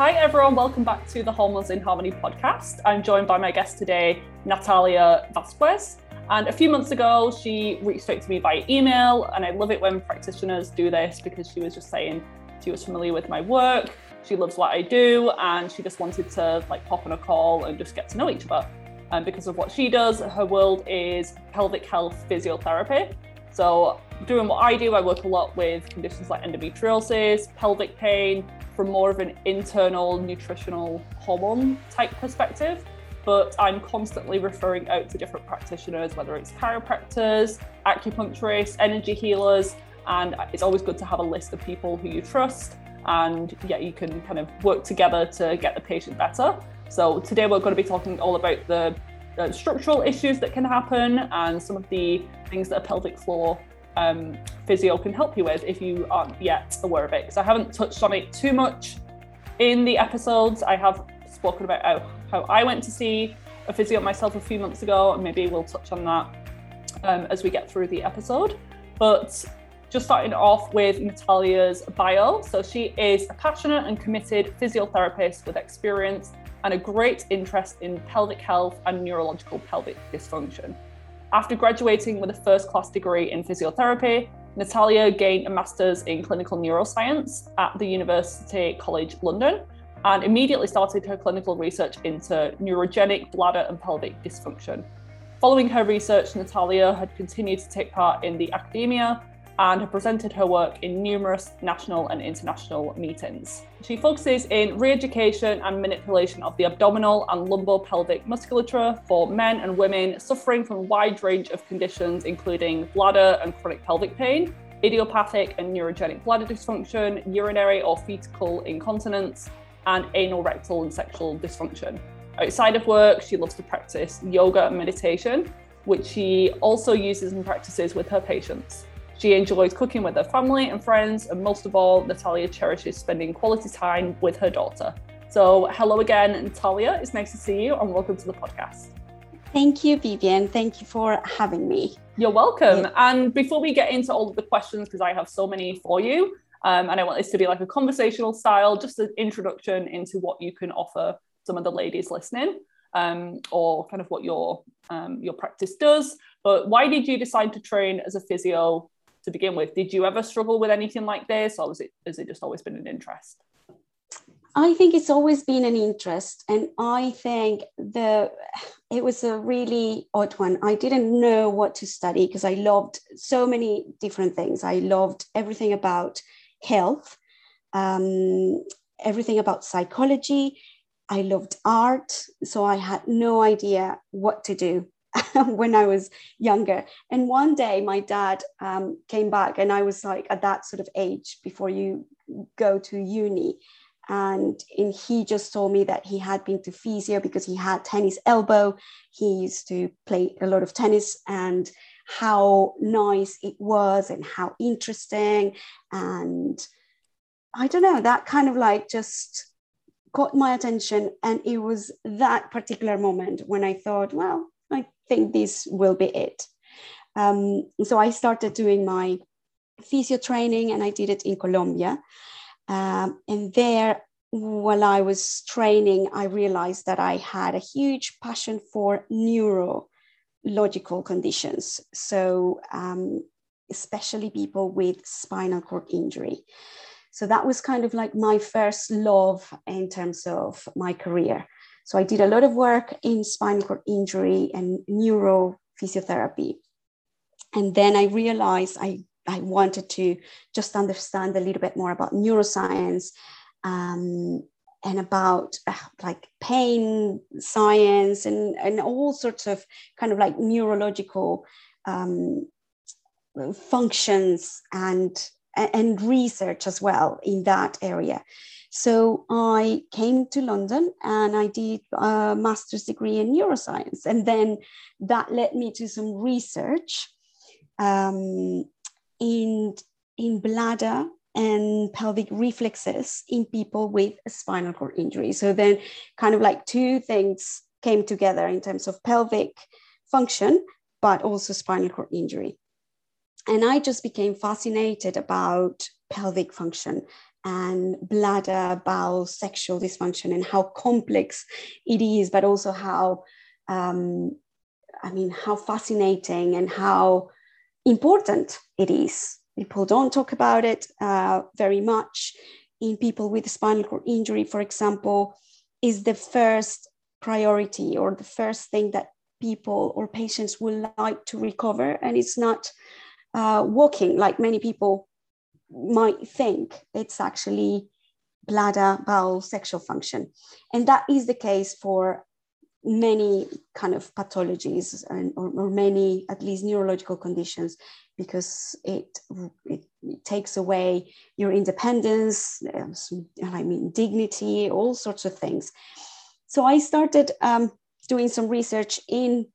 Hi, everyone. Welcome back to the Hormones in Harmony podcast. I'm joined by my guest today, Natalia Vasquez. And a few months ago, she reached out to me by email. And I love it when practitioners do this because she was just saying she was familiar with my work, she loves what I do, and she just wanted to like pop on a call and just get to know each other. And because of what she does, her world is pelvic health physiotherapy. So, doing what I do, I work a lot with conditions like endometriosis, pelvic pain, from more of an internal nutritional hormone type perspective. But I'm constantly referring out to different practitioners, whether it's chiropractors, acupuncturists, energy healers, and it's always good to have a list of people who you trust and yeah, you can kind of work together to get the patient better. So today we're going to be talking all about the uh, structural issues that can happen and some of the things that a pelvic floor um, physio can help you with if you aren't yet aware of it. Because I haven't touched on it too much in the episodes. I have spoken about how, how I went to see a physio myself a few months ago, and maybe we'll touch on that um, as we get through the episode. But just starting off with Natalia's bio. So, she is a passionate and committed physiotherapist with experience and a great interest in pelvic health and neurological pelvic dysfunction. After graduating with a first class degree in physiotherapy, Natalia gained a master's in clinical neuroscience at the University College London and immediately started her clinical research into neurogenic bladder and pelvic dysfunction. Following her research, Natalia had continued to take part in the academia and have presented her work in numerous national and international meetings. She focuses in re education and manipulation of the abdominal and lumbopelvic musculature for men and women suffering from a wide range of conditions, including bladder and chronic pelvic pain, idiopathic and neurogenic bladder dysfunction, urinary or fecal incontinence, and anal, rectal, and sexual dysfunction. Outside of work, she loves to practice yoga and meditation, which she also uses and practices with her patients. She enjoys cooking with her family and friends, and most of all, Natalia cherishes spending quality time with her daughter. So, hello again, Natalia. It's nice to see you, and welcome to the podcast. Thank you, Vivian. Thank you for having me. You're welcome. Yeah. And before we get into all of the questions, because I have so many for you, um, and I want this to be like a conversational style, just an introduction into what you can offer some of the ladies listening, um, or kind of what your um, your practice does. But why did you decide to train as a physio to begin with. Did you ever struggle with anything like this, or was it has it just always been an interest? I think it's always been an interest, and I think the it was a really odd one. I didn't know what to study because I loved so many different things. I loved everything about health, um, everything about psychology. I loved art, so I had no idea what to do when I was younger. And one day my dad um, came back, and I was like at that sort of age before you go to uni. And, and he just told me that he had been to physio because he had tennis elbow. He used to play a lot of tennis and how nice it was and how interesting. And I don't know, that kind of like just caught my attention. And it was that particular moment when I thought, well, think this will be it. Um, so I started doing my physio training and I did it in Colombia. Um, and there, while I was training, I realized that I had a huge passion for neurological conditions. So, um, especially people with spinal cord injury. So that was kind of like my first love in terms of my career. So I did a lot of work in spinal cord injury and neurophysiotherapy. And then I realized I, I wanted to just understand a little bit more about neuroscience um, and about uh, like pain science and, and all sorts of kind of like neurological um, functions and and research as well in that area. So I came to London and I did a master's degree in neuroscience, and then that led me to some research um, in in bladder and pelvic reflexes in people with a spinal cord injury. So then, kind of like two things came together in terms of pelvic function, but also spinal cord injury. And I just became fascinated about pelvic function and bladder, bowel, sexual dysfunction, and how complex it is, but also how, um, I mean, how fascinating and how important it is People don't talk about it uh, very much. In people with spinal cord injury, for example, is the first priority or the first thing that people or patients would like to recover. And it's not uh, walking like many people might think. It's actually bladder, bowel, sexual function. And that is the case for many kind of pathologies and, or, or, many at least neurological conditions because it, it, takes away your independence um, i mean dignity all sorts of things so i started um, doing some research in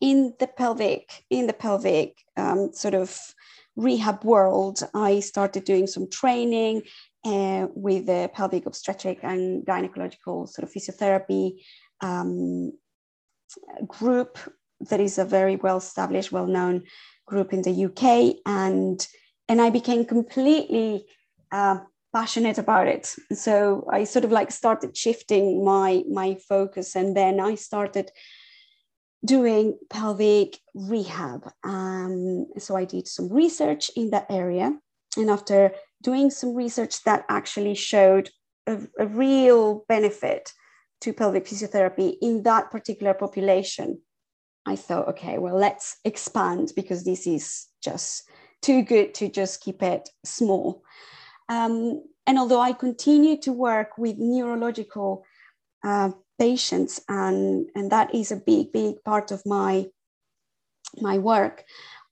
in the pelvic in the pelvic um, sort of rehab world i started doing some training uh, with the pelvic obstetric and gynecological sort of physiotherapy um, group that is a very well established, well known group in the UK, and and I became completely uh, passionate about it. So I sort of like started shifting my my focus, and then I started doing pelvic rehab. Um, so I did some research in that area, and after doing some research that actually showed a, a real benefit to pelvic physiotherapy in that particular population, I thought, okay, well, let's expand because this is just too good to just keep it small. Um, and although I continue to work with neurological uh, patients, and, and that is a big, big part of my, my work,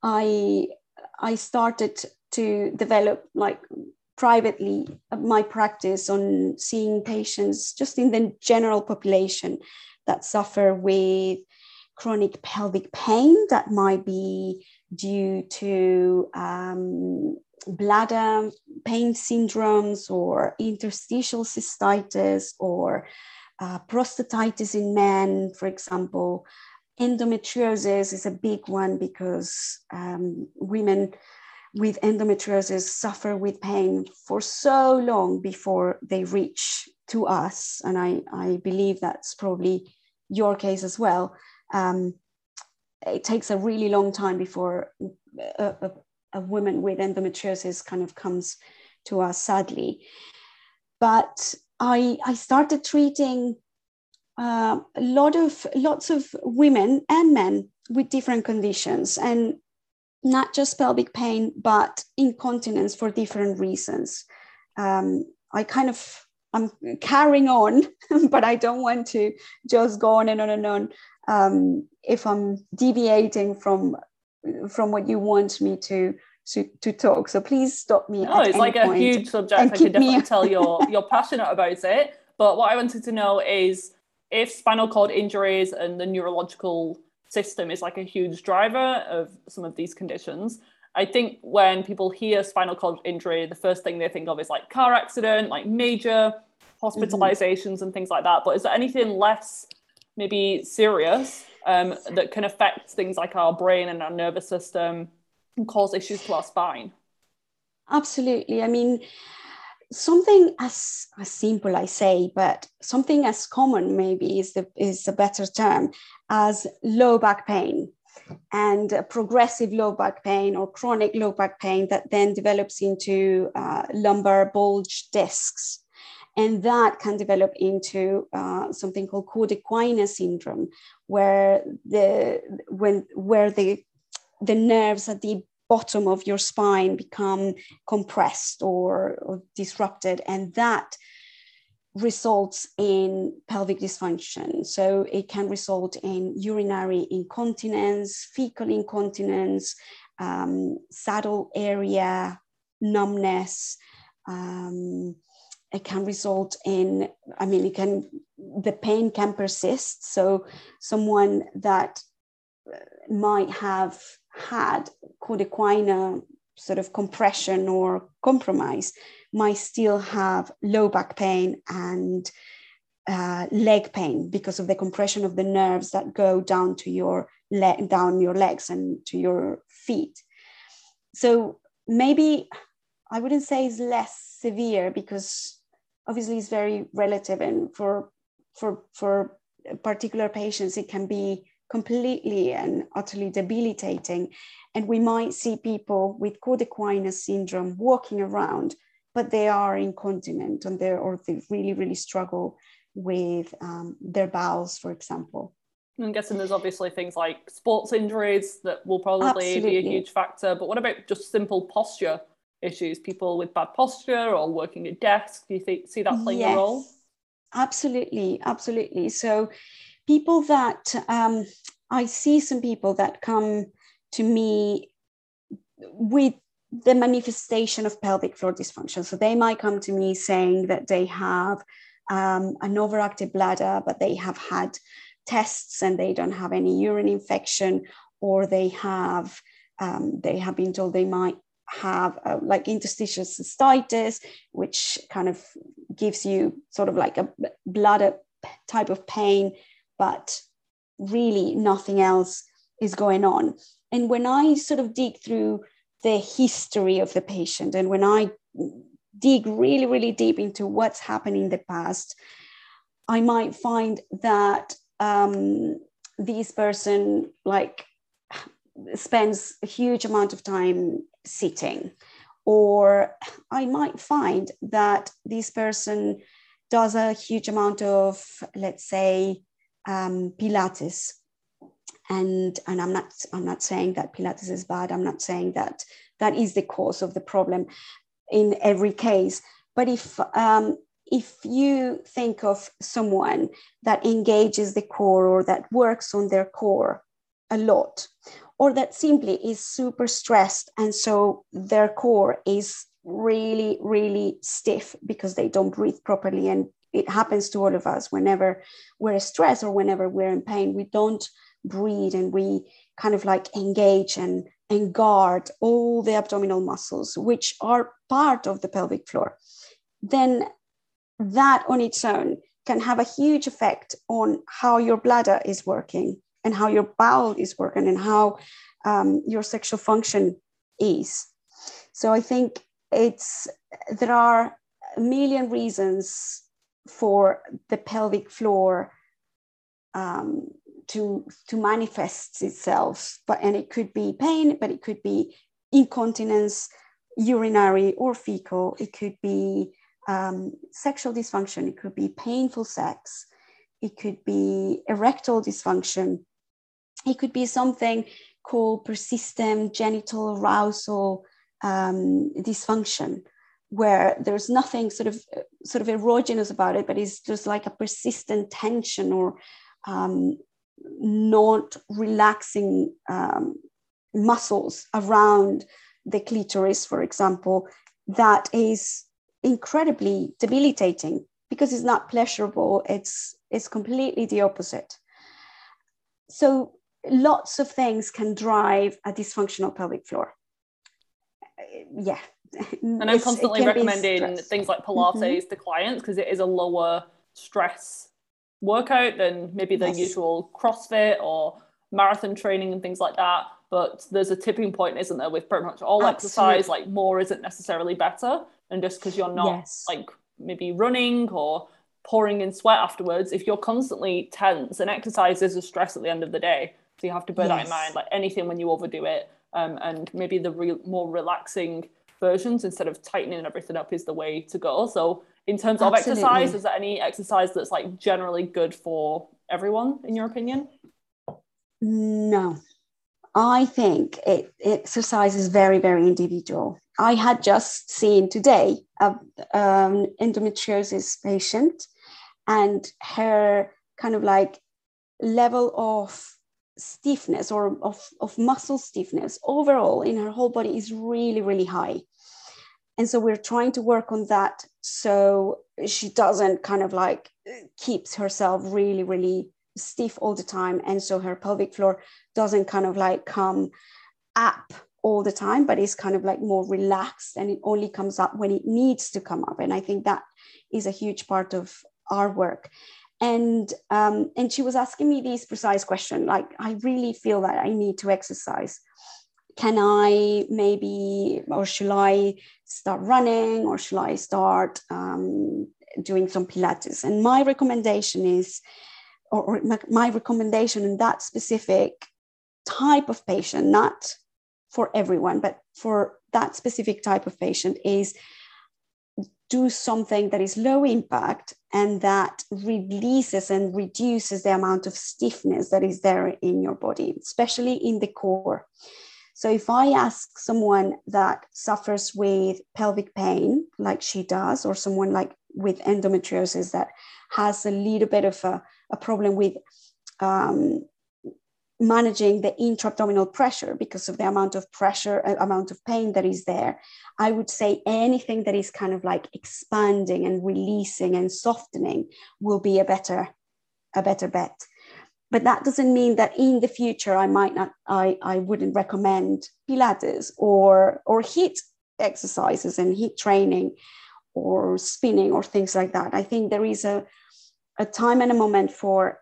I, I started to develop like privately my practice on seeing patients just in the general population that suffer with chronic pelvic pain that might be due to um, bladder pain syndromes or interstitial cystitis or uh, prostatitis in men, for example. Endometriosis is a big one because um, women with endometriosis suffer with pain for so long before they reach to us. And I, I believe that's probably your case as well. Um, it takes a really long time before a, a, a woman with endometriosis kind of comes to us, sadly. But I, I started treating uh, a lot of lots of women and men with different conditions and not just pelvic pain, but incontinence for different reasons. Um, I kind of I'm carrying on, but I don't want to just go on and on and on. Um, if I'm deviating from from what you want me to to, to talk, so please stop me. No, it's like a huge subject. I can definitely tell you're you're passionate about it. But what I wanted to know is if spinal cord injuries and the neurological system is like a huge driver of some of these conditions. I think when people hear spinal cord injury, the first thing they think of is like car accident, like major hospitalizations mm-hmm. and things like that. But is there anything less maybe serious um, that can affect things like our brain and our nervous system and cause issues to our spine? Absolutely. I mean, something as, as simple i say but something as common maybe is the is a better term as low back pain and progressive low back pain or chronic low back pain that then develops into uh, lumbar bulge discs and that can develop into uh, something called Cauda syndrome, where the when where the the nerves at the bottom of your spine become compressed or, or disrupted, and that results in pelvic dysfunction. So it can result in urinary incontinence, fecal incontinence, um, saddle area numbness. Um, it can result in, I mean, it can, the pain can persist. So someone that might have had cauda sort of compression or compromise might still have low back pain and uh, leg pain because of the compression of the nerves that go down to your leg, down your legs and to your feet. So maybe I wouldn't say it's less severe because obviously it's very relative, and for for for particular patients it can be completely and utterly debilitating. And we might see people with Cauda syndrome walking around but they are incontinent and they or they really really struggle with um, their bowels, for example. I'm guessing there's obviously things like sports injuries that will probably Absolutely. be a huge factor. But what about just simple posture issues? People with bad posture or working at desk? Do you think, see that playing yes. a role? Absolutely, absolutely. So, people that um, I see some people that come to me with the manifestation of pelvic floor dysfunction. So they might come to me saying that they have um, an overactive bladder, but they have had tests and they don't have any urine infection, or they have um, they have been told they might have uh, like interstitial cystitis, which kind of gives you sort of like a bladder type of pain, but really nothing else is going on. And when I sort of dig through the history of the patient. And when I dig really, really deep into what's happened in the past, I might find that um, this person like spends a huge amount of time sitting, or I might find that this person does a huge amount of, let's say, um, Pilates. And and i'm not i'm not saying that pilates is bad. I'm not saying that that is the cause of the problem in every case. But if um, if you think of someone that engages the core or that works on their core a lot or that simply is super stressed and so their core is really really stiff because they don't breathe properly and it happens to all of us whenever we're stressed or whenever we're in pain we don't breathe and we kind of like engage and, and guard all the abdominal muscles, which are part of the pelvic floor, then that on its own can have a huge effect on how your bladder is working and how your bowel is working and how um, your sexual function is. So I think it's there are a million reasons for the pelvic floor um, to to manifest itself. But and it could be pain but it could be incontinence urinary or fecal. It could be um, sexual dysfunction. It could be painful sex. It could be erectile dysfunction. It could be something called persistent genital arousal um, dysfunction where there's nothing sort of sort of erogenous about it but it's just like a persistent tension or um, not relaxing um, muscles around the clitoris, for example, that is incredibly debilitating because it's not pleasurable. It's it's completely the opposite. So lots of things can drive a dysfunctional pelvic floor. Yeah. And I'm constantly recommending things like Pilates mm-hmm. to clients because it is a lower stress workout than maybe the yes. usual CrossFit or marathon training and things like that. But there's a tipping point, isn't there, with pretty much all Absolutely. exercise, like more isn't necessarily better. And just because you're not yes. like maybe running or pouring in sweat afterwards, if you're constantly tense, and exercise is a stress at the end of the day. So you have to bear yes. that in mind. Like anything when you overdo it, um, and maybe the real more relaxing versions instead of tightening everything up is the way to go. So in terms of Absolutely. exercise, is there any exercise that's like generally good for everyone, in your opinion? No, I think it, exercise is very, very individual. I had just seen today a um, endometriosis patient, and her kind of like level of stiffness or of, of muscle stiffness overall in her whole body is really, really high. And so we're trying to work on that so she doesn't kind of like uh, keeps herself really, really stiff all the time. And so her pelvic floor doesn't kind of like come up all the time, but is kind of like more relaxed and it only comes up when it needs to come up. And I think that is a huge part of our work. And um, and she was asking me these precise questions like I really feel that I need to exercise. Can I maybe, or should I start running, or should I start um, doing some Pilates? And my recommendation is or, or my, my recommendation in that specific type of patient, not for everyone, but for that specific type of patient, is do something that is low impact and that releases and reduces the amount of stiffness that is there in your body, especially in the core. So, if I ask someone that suffers with pelvic pain, like she does, or someone like with endometriosis that has a little bit of a a problem with um, managing the intra-abdominal pressure because of the amount of pressure uh, amount of pain that is there i would say anything that is kind of like expanding and releasing and softening will be a better a better bet but that doesn't mean that in the future i might not i i wouldn't recommend pilates or or HIIT exercises and HIIT training or spinning or things like that i think there is a a time and a moment for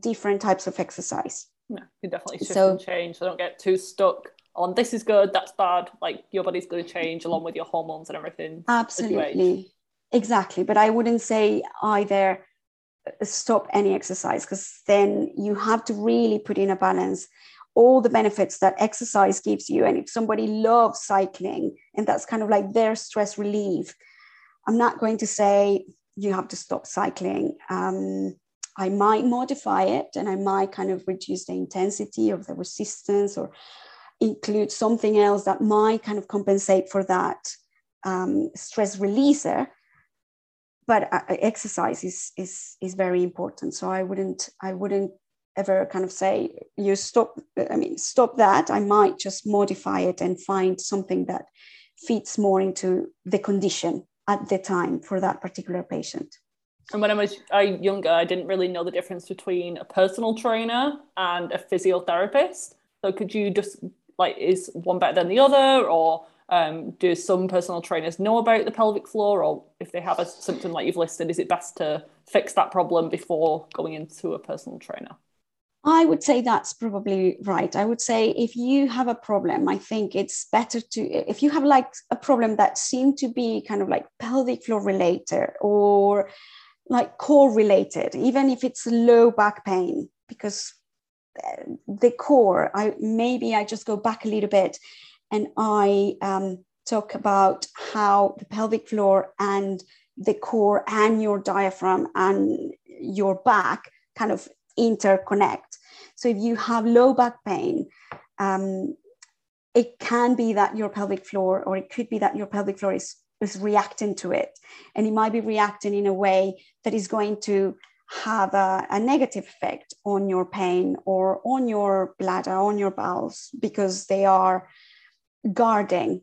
different types of exercise. Yeah, you definitely shift so, and change. So don't get too stuck on this is good, that's bad. Like your body's going to change along with your hormones and everything. Absolutely. Exactly. But I wouldn't say either uh, stop any exercise because then you have to really put in a balance all the benefits that exercise gives you. And if somebody loves cycling and that's kind of like their stress relief, I'm not going to say you have to stop cycling. Um, I might modify it and I might kind of reduce the intensity of the resistance or include something else that might kind of compensate for that um, stress releaser. But uh, exercise is, is, is very important. So I wouldn't, I wouldn't ever kind of say you stop, I mean, stop that. I might just modify it and find something that fits more into the condition at the time for that particular patient. And when I was uh, younger, I didn't really know the difference between a personal trainer and a physiotherapist. So could you just like is one better than the other, or um, do some personal trainers know about the pelvic floor, or if they have a symptom like you've listed, is it best to fix that problem before going into a personal trainer? I would say that's probably right. I would say if you have a problem, I think it's better to, if you have like a problem that seemed to be kind of like pelvic floor related or like core related, even if it's low back pain, because uh, the core, I maybe I just go back a little bit and I um, talk about how the pelvic floor and the core and your diaphragm and your back kind of interconnect. So if you have low back pain, um, it can be that your pelvic floor, or it could be that your pelvic floor is, is reacting to it. And it might be reacting in a way that is going to have a, a negative effect on your pain or on your bladder, on your bowels, because they are guarding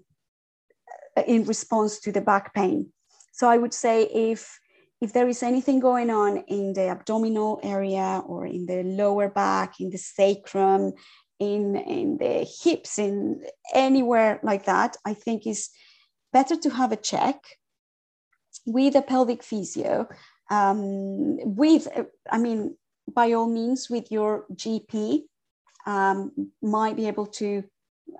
uh, in response to the back pain. So I would say if if there is anything going on in the abdominal area or in the lower back, in the sacrum, in, in the hips, in anywhere like that, I think is better to have a check with a pelvic physio. Um, with, I mean, by all means, with your GP, um, might be able to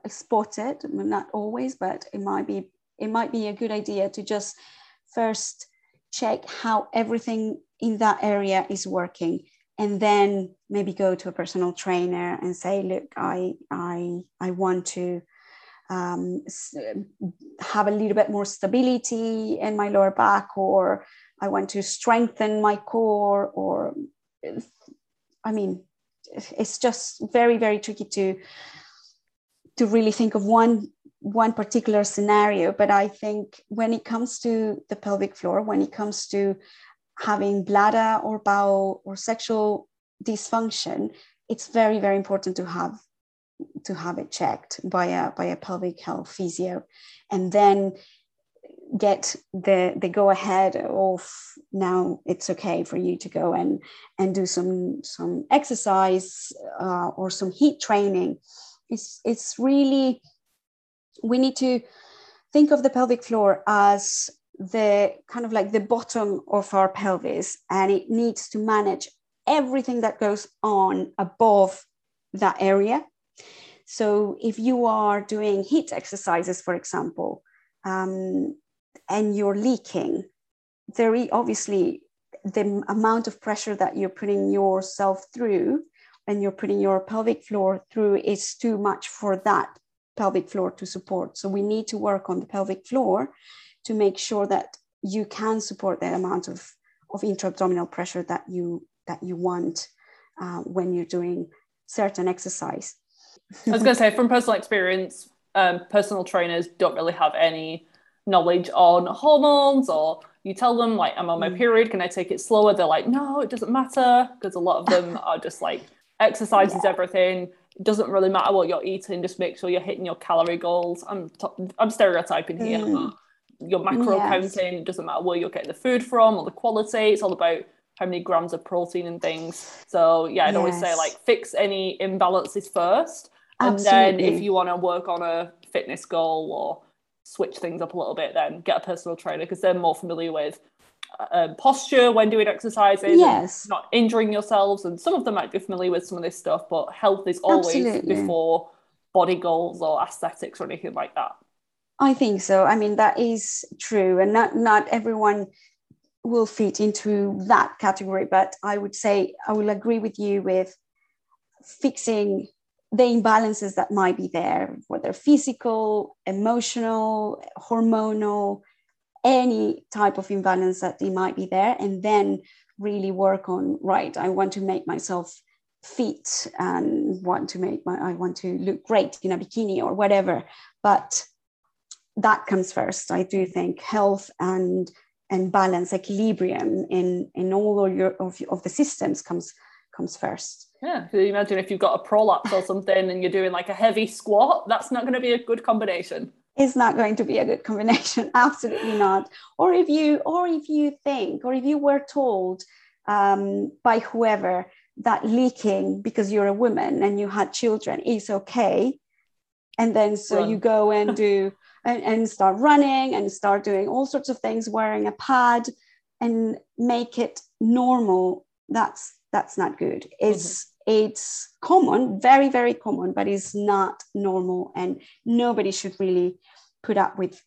spot it. Not always, but it might be it might be a good idea to just first check how everything in that area is working and then maybe go to a personal trainer and say look i i i want to um, have a little bit more stability in my lower back, or I want to strengthen my core, or I mean, it's just very, very tricky to to really think of one one particular scenario. But I think when it comes to the pelvic floor, when it comes to having bladder or bowel or sexual dysfunction, it's very, very important to have to have it checked by a by a pelvic health physio, and then get the the go ahead of now it's okay for you to go and and do some some exercise uh, or some HIIT training. It's it's really we need to think of the pelvic floor as the kind of like the bottom of our pelvis and it needs to manage everything that goes on above that area so if you are doing HIIT exercises for example um, and you're leaking very obviously the amount of pressure that you're putting yourself through and you're putting your pelvic floor through is too much for that pelvic floor to support. So we need to work on the pelvic floor to make sure that you can support the amount of, of intra-abdominal pressure that you that you want uh, when you're doing certain exercise. I was going to say, from personal experience, um, personal trainers don't really have any knowledge on hormones or you tell them like i'm on my mm. period can i take it slower they're like no it doesn't matter because a lot of them are just like exercise yeah. is everything it doesn't really matter what you're eating just make sure you're hitting your calorie goals i'm t- i'm stereotyping here mm. your macro yes. counting it doesn't matter where you're getting the food from or the quality it's all about how many grams of protein and things so yeah i'd yes. always say like fix any imbalances first and then if you want to work on a fitness goal or switch things up a little bit then get a personal trainer because they're more familiar with um, posture when doing exercises yes. not injuring yourselves. And some of them might be familiar with some of this stuff but health is always Absolutely. before body goals or aesthetics or anything like that. I think so. I mean that is true. And not not everyone will fit into that category but i would say i will agree with you with fixing the imbalances that might be there whether physical emotional hormonal any type of imbalance that they might be there and then really work on right i want to make myself fit and want to make my i want to look great in a bikini or whatever. But that comes first i do think health and and balance equilibrium in in all of your of, of the systems comes comes first yeah so you imagine if you've got a prolapse or something and you're doing like a heavy squat that's not going to be a good combination It's not going to be a good combination absolutely not or if you or if you think or if you were told um, by whoever that leaking because you're a woman and you had children is okay and then so Run. you go and do and, and start running and start doing all sorts of things wearing a pad and make it normal that's that's not good it's mm-hmm it's common, very, very common, but it's not normal. And nobody should really put up with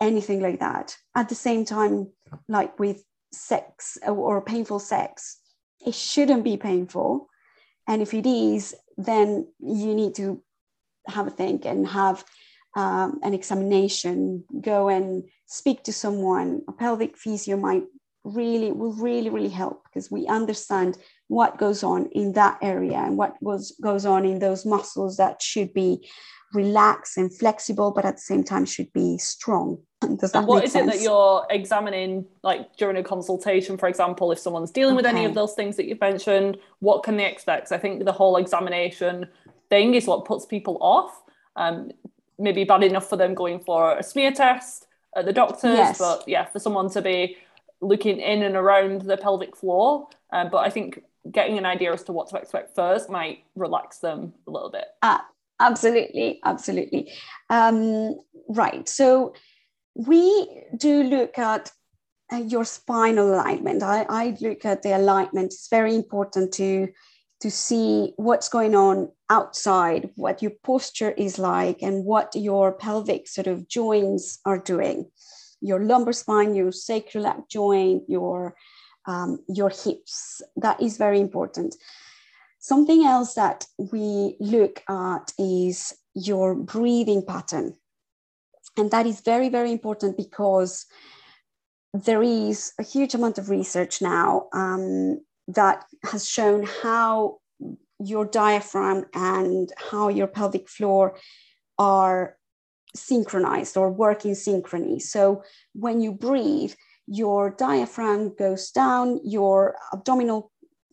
anything like that. At the same time, like with sex or painful sex, it shouldn't be painful. And if it is, then you need to have a think and have um, an examination, go and speak to someone. A pelvic physio might really will really really help because we understand what goes on in that area and what goes goes on in those muscles that should be relaxed and flexible but at the same time should be strong does that and what is sense? it that you're examining like during a consultation for example if someone's dealing with any of those things that you've mentioned what can they expect i think the whole examination thing is what puts people off um, maybe bad enough for them going for a smear test at the doctors yes. but yeah for someone to be looking in and around the pelvic floor. Um, but I think getting an idea as to what to expect first might relax them a little bit. Ah, absolutely, absolutely. Um, right. So we do look at uh, your spinal alignment. I, I look at the alignment. It's very important to to see what's going on outside, what your posture is like, and what your pelvic sort of joints are doing your lumbar spine, your sacroiliac joint, your um, your hips. That is very important. Something else that we look at is your breathing pattern. And that is very, very important because there is a huge amount of research now um, that has shown how your diaphragm and how your pelvic floor are synchronized or work in synchrony. So when you breathe, your diaphragm goes down, your abdominal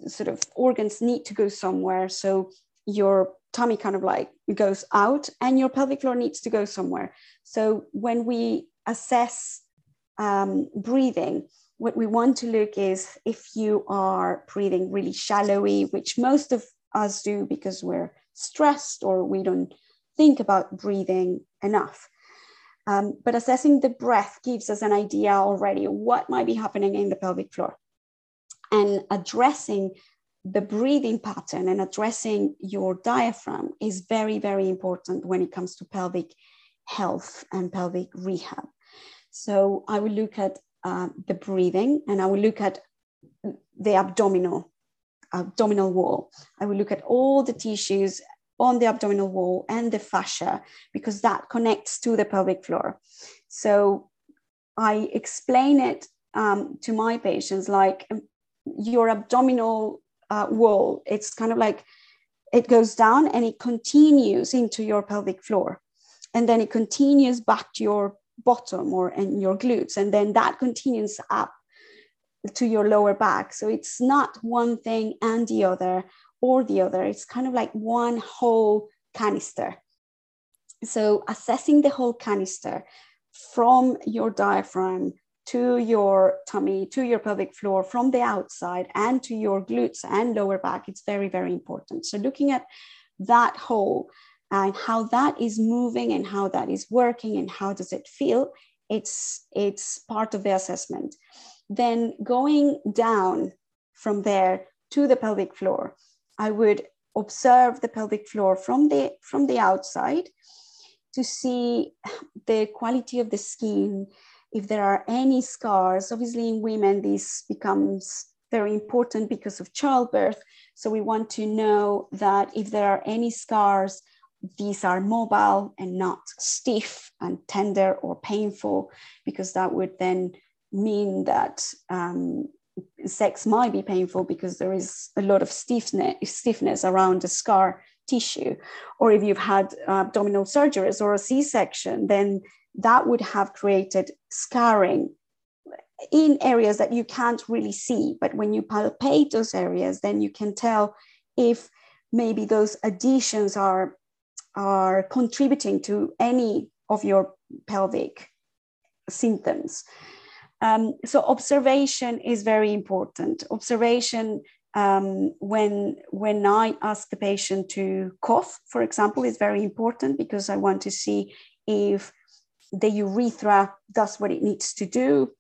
sort of organs need to go somewhere. So your tummy kind of like goes out and your pelvic floor needs to go somewhere. So when we assess um, breathing, what we want to look is if you are breathing really shallowly, which most of us do because we're stressed or we don't think about breathing enough. Um, but assessing the breath gives us an idea already what might be happening in the pelvic floor. And addressing the breathing pattern and addressing your diaphragm is very, very important when it comes to pelvic health and pelvic rehab. So I will look at uh, the breathing and I will look at the abdominal abdominal wall. I will look at all the tissues on the abdominal wall and the fascia because that connects to the pelvic floor. So I explain it um, to my patients like um, your abdominal uh, wall, it's kind of like it goes down and it continues into your pelvic floor. And then it continues back to your bottom or and your glutes. And then that continues up to your lower back. So it's not one thing and the other or the other. It's kind of like one whole canister. So assessing the whole canister from your diaphragm to your tummy, to your pelvic floor, from the outside, and to your glutes and lower back, it's very, very important. So, looking at that whole and how that is moving and how that is working and how does it feel, it's, it's part of the assessment. Then going down from there to the pelvic floor, I would observe the pelvic floor from the, from the outside to see the quality of the skin, if there are any scars. Obviously, in women, this becomes very important because of childbirth. So we want to know that if there are any scars, these are mobile and not stiff and tender or painful, because that would then mean that um, sex might be painful because there is a lot of stiffness, stiffness around the scar tissue. Or if you've had abdominal surgeries or a C section, then that would have created scarring in areas that you can't really see. But when you palpate those areas, then you can tell if maybe those adhesions are, are contributing to any of your pelvic symptoms. Um, so observation is very important. Observation um, when when I ask the patient to cough, for example, is very important because I want to see if the urethra does what it needs to do.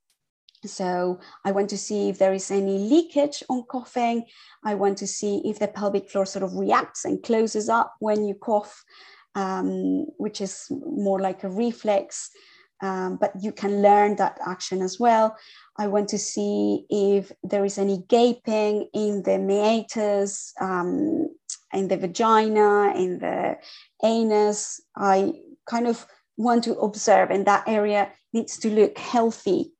So I want to see if there is any leakage on coughing. I want to see if the pelvic floor sort of reacts and closes up when you cough, um, which is more like a reflex. Um, but you can learn that action as well. I want to see if there is any gaping in the meatus, um, in the vagina, in the anus. I kind of want to observe and that area needs to look healthy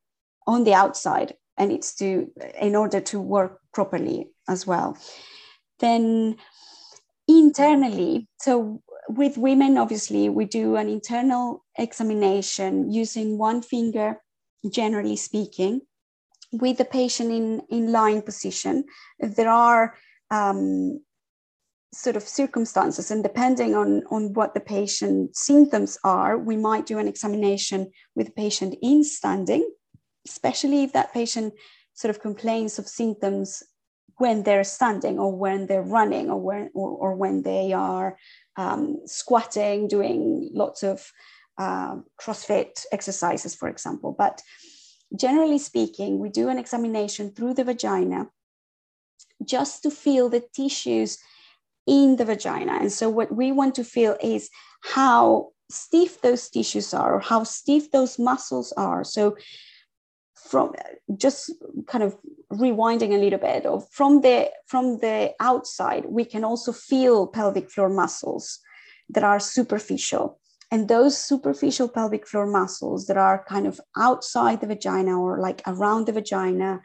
on the outside and it's to in order to work properly as well then internally so with women obviously we do an internal examination using one finger generally speaking with the patient in in lying position. There are um, sort of circumstances and depending on, on what the patient symptoms are, we might do an examination with the patient in standing, especially if that patient sort of complains of symptoms when they're standing or when they're running or when, or, or when they are um, squatting, doing lots of uh, CrossFit exercises, for example. But generally speaking, we do an examination through the vagina just to feel the tissues in the vagina. And so, what we want to feel is how stiff those tissues are, or how stiff those muscles are. So, from just kind of rewinding a little bit, or from the from the outside, we can also feel pelvic floor muscles that are superficial. And those superficial pelvic floor muscles that are kind of outside the vagina or like around the vagina,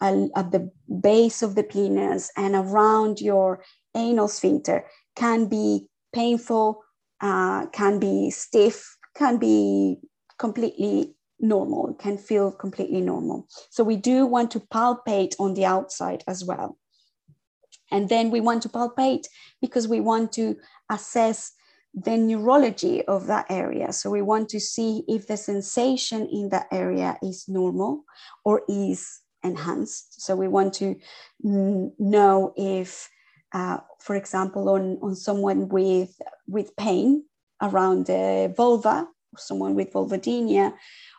at the base of the penis, and around your anal sphincter can be painful, uh, can be stiff, can be completely normal, can feel completely normal. So we do want to palpate on the outside as well. And then we want to palpate because we want to assess the neurology of that area. So we want to see if the sensation in that area is normal or is enhanced. So we want to know if, uh, for example, on, on someone with, with pain around the vulva, someone with vulvodynia,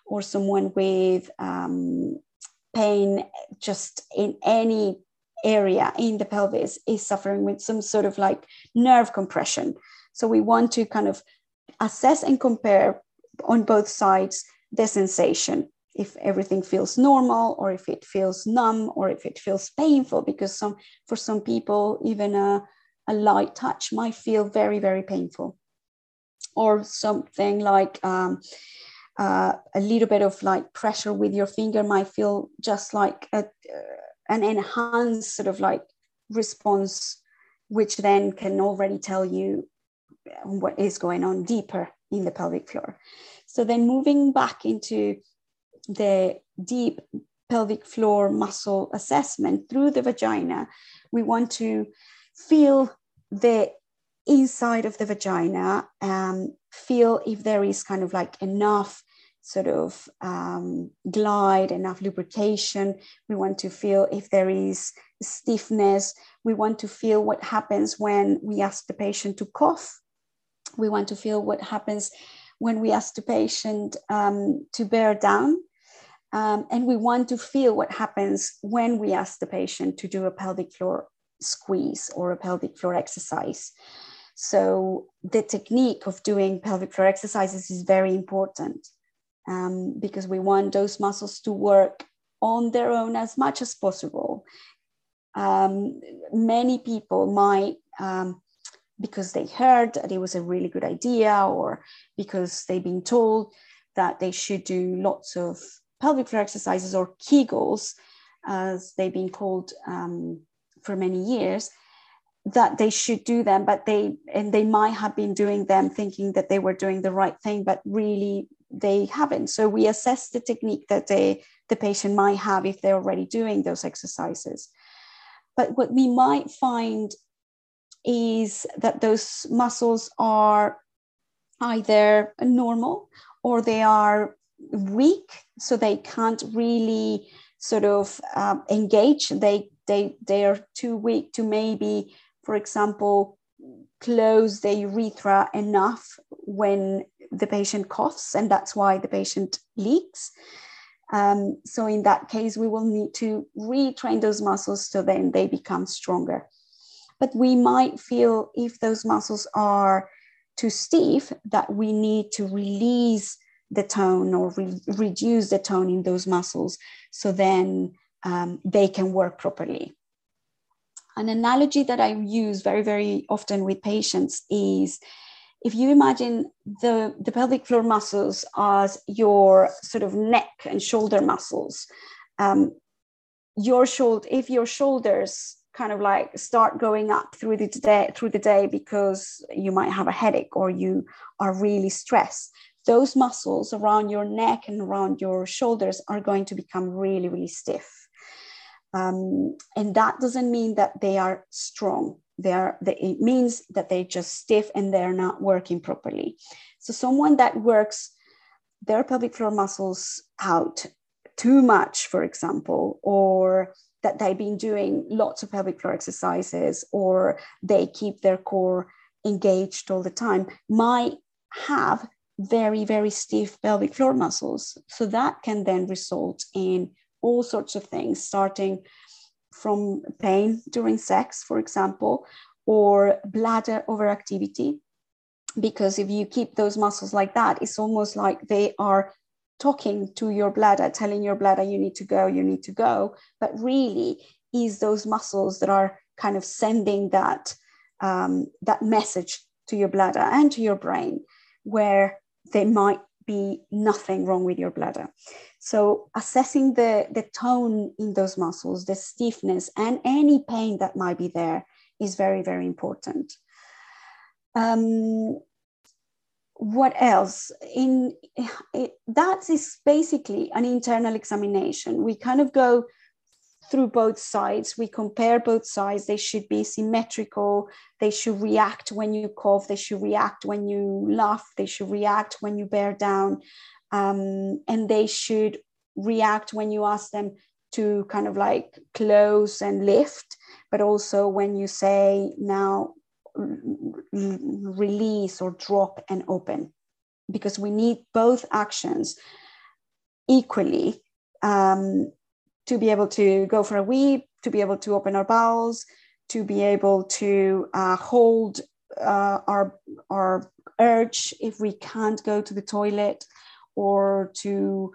or someone with um, pain just in any area in the pelvis is suffering with some sort of like nerve compression. So we want to kind of assess and compare on both sides the sensation if everything feels normal or if it feels numb or if it feels painful because some for some people even a, a light touch might feel very very painful or something like um, uh, a little bit of like pressure with your finger might feel just like a, uh, an enhanced sort of like response, which then can already tell you what is going on deeper in the pelvic floor. So then moving back into the deep pelvic floor muscle assessment through the vagina, we want to feel the inside of the vagina, um, feel if there is kind of like enough sort of um, glide, enough lubrication. We want to feel if there is stiffness. We want to feel what happens when we ask the patient to cough. We want to feel what happens when we ask the patient um, to bear down. Um, and we want to feel what happens when we ask the patient to do a pelvic floor squeeze or a pelvic floor exercise. So, the technique of doing pelvic floor exercises is very important um, because we want those muscles to work on their own as much as possible. Um, many people might, um, because they heard that it was a really good idea, or because they've been told that they should do lots of pelvic floor exercises or Kegels, as they've been called um, for many years, that they should do them, but they and they might have been doing them thinking that they were doing the right thing, but really they haven't. So we assess the technique that they, the patient might have if they're already doing those exercises. But what we might find is that those muscles are either normal or they are weak, so they can't really sort of um, engage. They they they are too weak to maybe, for example, close the urethra enough when the patient coughs, and that's why the patient leaks. Um, so in that case, we will need to retrain those muscles so then they become stronger. But we might feel if those muscles are too stiff that we need to release the tone or re- reduce the tone in those muscles so then um, they can work properly. An analogy that I use very, very often with patients is if you imagine the, the pelvic floor muscles as your sort of neck and shoulder muscles, um, your shoulder, if your shoulders kind of like start going up through the day through the day because you might have a headache or you are really stressed those muscles around your neck and around your shoulders are going to become really really stiff um, and that doesn't mean that they are strong. They are they, it means that they're just stiff and they're not working properly. So someone that works their pelvic floor muscles out too much for example or that they've been doing lots of pelvic floor exercises or they keep their core engaged all the time might have very very stiff pelvic floor muscles. So that can then result in all sorts of things starting from pain during sex, for example, or bladder overactivity. Because if you keep those muscles like that, it's almost like they are talking to your bladder, telling your bladder, you need to go, you need to go. But really, is those muscles that are kind of sending that, um, that message to your bladder and to your brain where they might be nothing wrong with your bladder. So assessing the, the tone in those muscles, the stiffness, and any pain that might be there is very, very important. Um, what else? In it, that is basically an internal examination. We kind of go through both sides. We compare both sides. They should be symmetrical. They should react when you cough. They should react when you laugh. They should react when you bear down. Um, and they should react when you ask them to kind of like close and lift, but also when you say now release or drop and open, because we need both actions equally um, to be able to go for a wee, to be able to open our bowels, to be able to uh, hold uh, our, our urge if we can't go to the toilet, or to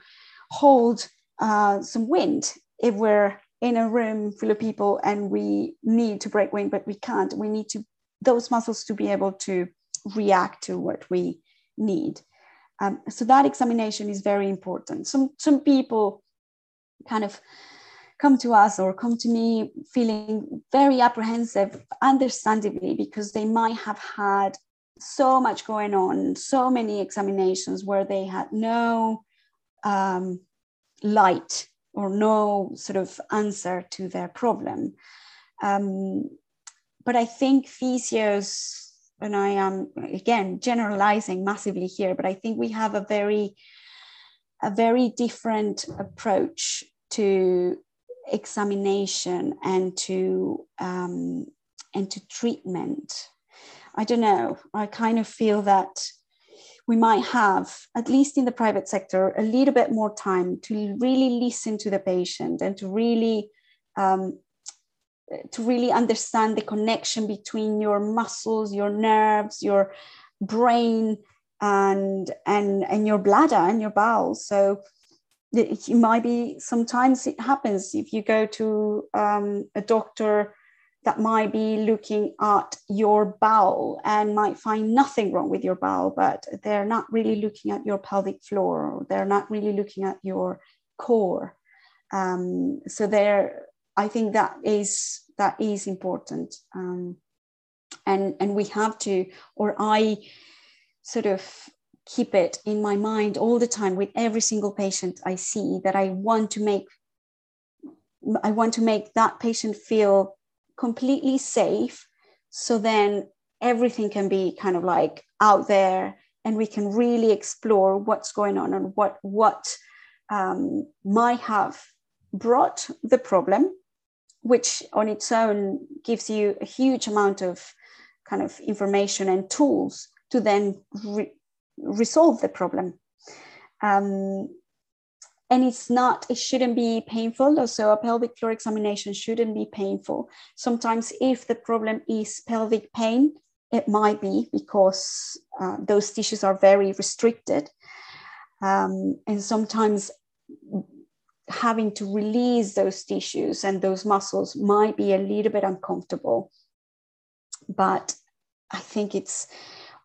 hold uh, some wind if we're in a room full of people and we need to break wind, but we can't. We need to those muscles to be able to react to what we need. Um, so that examination is very important. Some some people kind of come to us or come to me feeling very apprehensive, understandably, because they might have had so much going on, so many examinations where they had no um, light or no sort of answer to their problem. Um, but I think physios, and I am again generalizing massively here, but I think we have a very, a very different approach to examination and to um, and to treatment. I don't know. I kind of feel that we might have, at least in the private sector, a little bit more time to really listen to the patient and to really um, to really understand the connection between your muscles, your nerves, your brain, and and and your bladder and your bowels. So it might be sometimes it happens if you go to um, a doctor that might be looking at your bowel and might find nothing wrong with your bowel, but they're not really looking at your pelvic floor, or they're not really looking at your core. Um, so there, I think that is that is important, um, and and we have to, or I sort of keep it in my mind all the time with every single patient I see that I want to make I want to make that patient feel completely safe. So then everything can be kind of like out there and we can really explore what's going on and what what um, might have brought the problem which on its own gives you a huge amount of kind of information and tools to then re- resolve the problem. Um, and it's not it shouldn't be painful. So a pelvic floor examination shouldn't be painful. Sometimes if the problem is pelvic pain it might be because uh, those tissues are very restricted. Um, and sometimes having to release those tissues and those muscles might be a little bit uncomfortable. But i think it's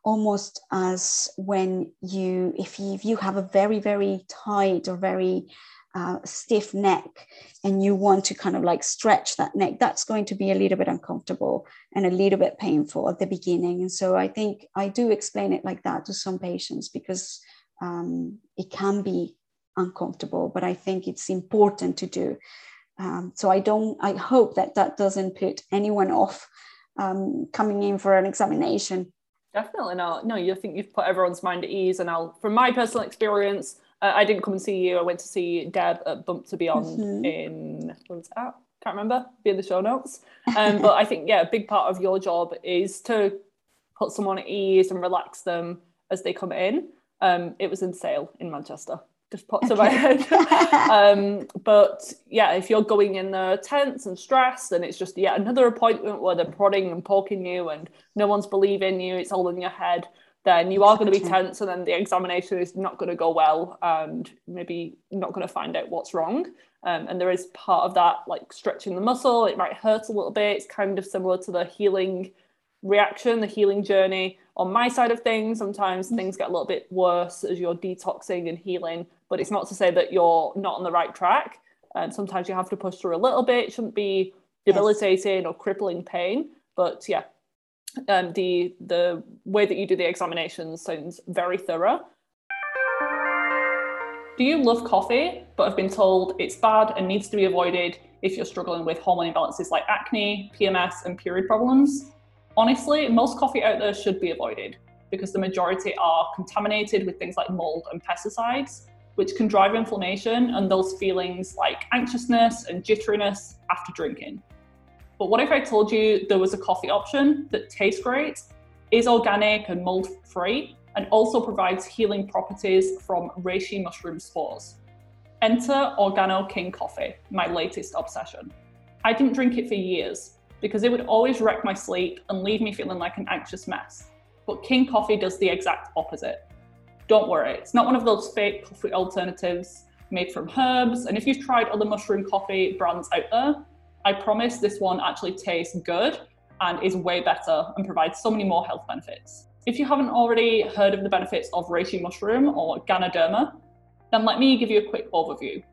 almost as when you if you, if you have a very very tight or very uh, stiff neck and you want to kind of like stretch that neck that's going to be a little bit uncomfortable and a little bit painful at the beginning. And so i think i do explain it like that to some patients because um, it can be uncomfortable but i think it's important to do. Um, so i don't i hope that that doesn't put anyone off um, coming in for an examination Definitely not. No, you think you've put everyone's mind at ease. And I'll, from my personal experience, uh, I didn't come and see you. I went to see Deb at Bump to Beyond mm-hmm. in what's that? Can't remember. Be in the show notes. Um, but I think yeah, a big part of your job is to put someone at ease and relax them as they come in. Um, it was in Sale in Manchester just pops okay. in my head. um, but yeah, if you're going in there tense and stressed, and it's just yeah another appointment where they're prodding and poking you, and no one's believing you, it's all in your head. Then you are going to be tense, and then the examination is not going to go well, and maybe not going to find out what's wrong. Um, and there is part of that like stretching the muscle. It might hurt a little bit. It's kind of similar to the healing reaction, the healing journey. On my side of things, sometimes things get a little bit worse as you're detoxing and healing, but it's not to say that you're not on the right track. And sometimes you have to push through a little bit. It shouldn't be debilitating yes. or crippling pain. But yeah, um, the the way that you do the examinations sounds very thorough. Do you love coffee but have been told it's bad and needs to be avoided if you're struggling with hormone imbalances like acne, PMS, and period problems? Honestly, most coffee out there should be avoided because the majority are contaminated with things like mold and pesticides, which can drive inflammation and those feelings like anxiousness and jitteriness after drinking. But what if I told you there was a coffee option that tastes great, is organic and mold free, and also provides healing properties from reishi mushroom spores? Enter Organo King Coffee, my latest obsession. I didn't drink it for years because it would always wreck my sleep and leave me feeling like an anxious mess. But King Coffee does the exact opposite. Don't worry, it's not one of those fake coffee alternatives made from herbs. And if you've tried other mushroom coffee brands out there, I promise this one actually tastes good and is way better and provides so many more health benefits. If you haven't already heard of the benefits of reishi mushroom or Ganoderma, then let me give you a quick overview.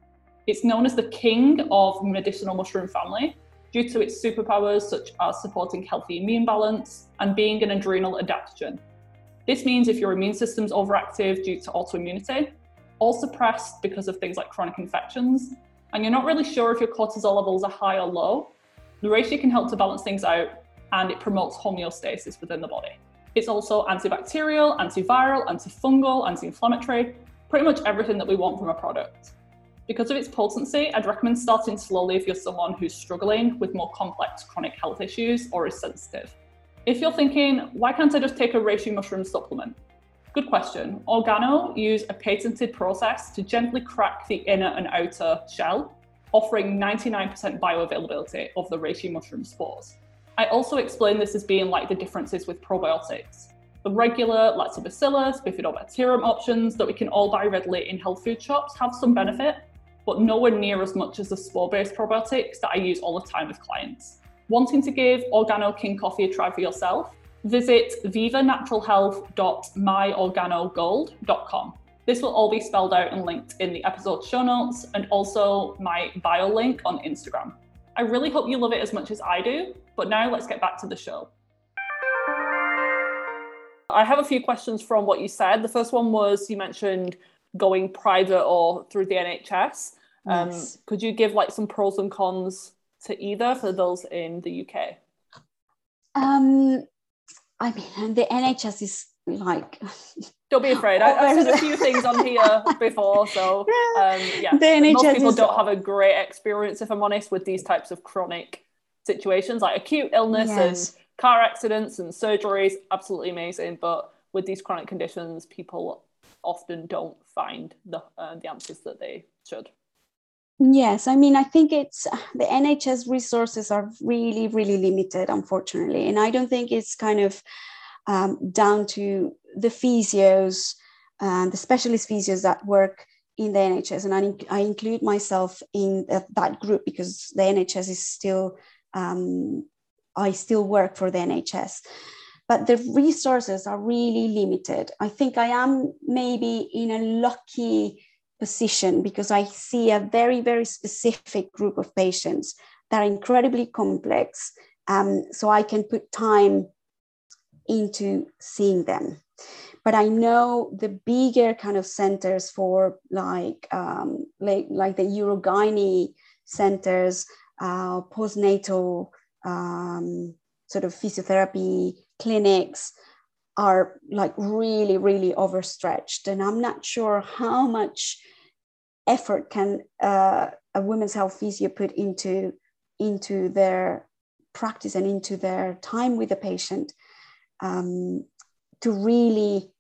It's known as the king of medicinal mushroom family due to its superpowers such as supporting healthy immune balance and being an adrenal adaptogen. This means if your immune system's overactive due to autoimmunity, or suppressed because of things like chronic infections, and you're not really sure if your cortisol levels are high or low, reishi can help to balance things out and it promotes homeostasis within the body. It's also antibacterial, antiviral, antifungal, anti inflammatory, pretty much everything that we want from a product. Because of its potency, I'd recommend starting slowly if you're someone who's struggling with more complex chronic health issues or is sensitive. If you're thinking, why can't I just take a reishi mushroom supplement? Good question. Organo use a patented process to gently crack the inner and outer shell, offering 99% bioavailability of the reishi mushroom spores. I also explain this as being like the differences with probiotics the regular lactobacillus, bifidobacterium options that we can all buy readily in health food shops have some benefit, but nowhere near as much as the spore-based probiotics that I use all the time with clients. Wanting to give Organo King Coffee a try for yourself? Visit vivanaturalhealth.myorganogold.com. This will all be spelled out and linked in the episode show notes and also my bio link on Instagram. I really hope you love it as much as I do, but now let's get back to the show. I have a few questions from what you said. The first one was you mentioned going private or through the NHS. Um, yes. Could you give like some pros and cons to either for those in the UK? Um, I mean, the NHS is like. Don't be afraid. I, have said a few things on here before, so um, yeah. The NHS most people is... don't have a great experience, if I'm honest, with these types of chronic situations, like acute illness yes. and car accidents and surgeries, absolutely amazing. But with these chronic conditions, people often don't find the uh, the answers that they should. Yes, I mean, I think it's the NHS resources are really, really limited, unfortunately, and I don't think it's kind of um, down to the physios and the specialist physios that work in the NHS, and I, I include myself in that group because the NHS is still um, I still work for the NHS. But the resources are really limited. I think I am maybe in a lucky position because I see a very, very specific group of patients that are incredibly complex. Um, so I can put time into seeing them. But I know the bigger kind of centers for like um, like, like the Urogyne centers, uh, postnatal um, sort of physiotherapy clinics are like really really overstretched and i'm not sure how much effort can uh, a women's health physio put into into their practice and into their time with the patient um, to really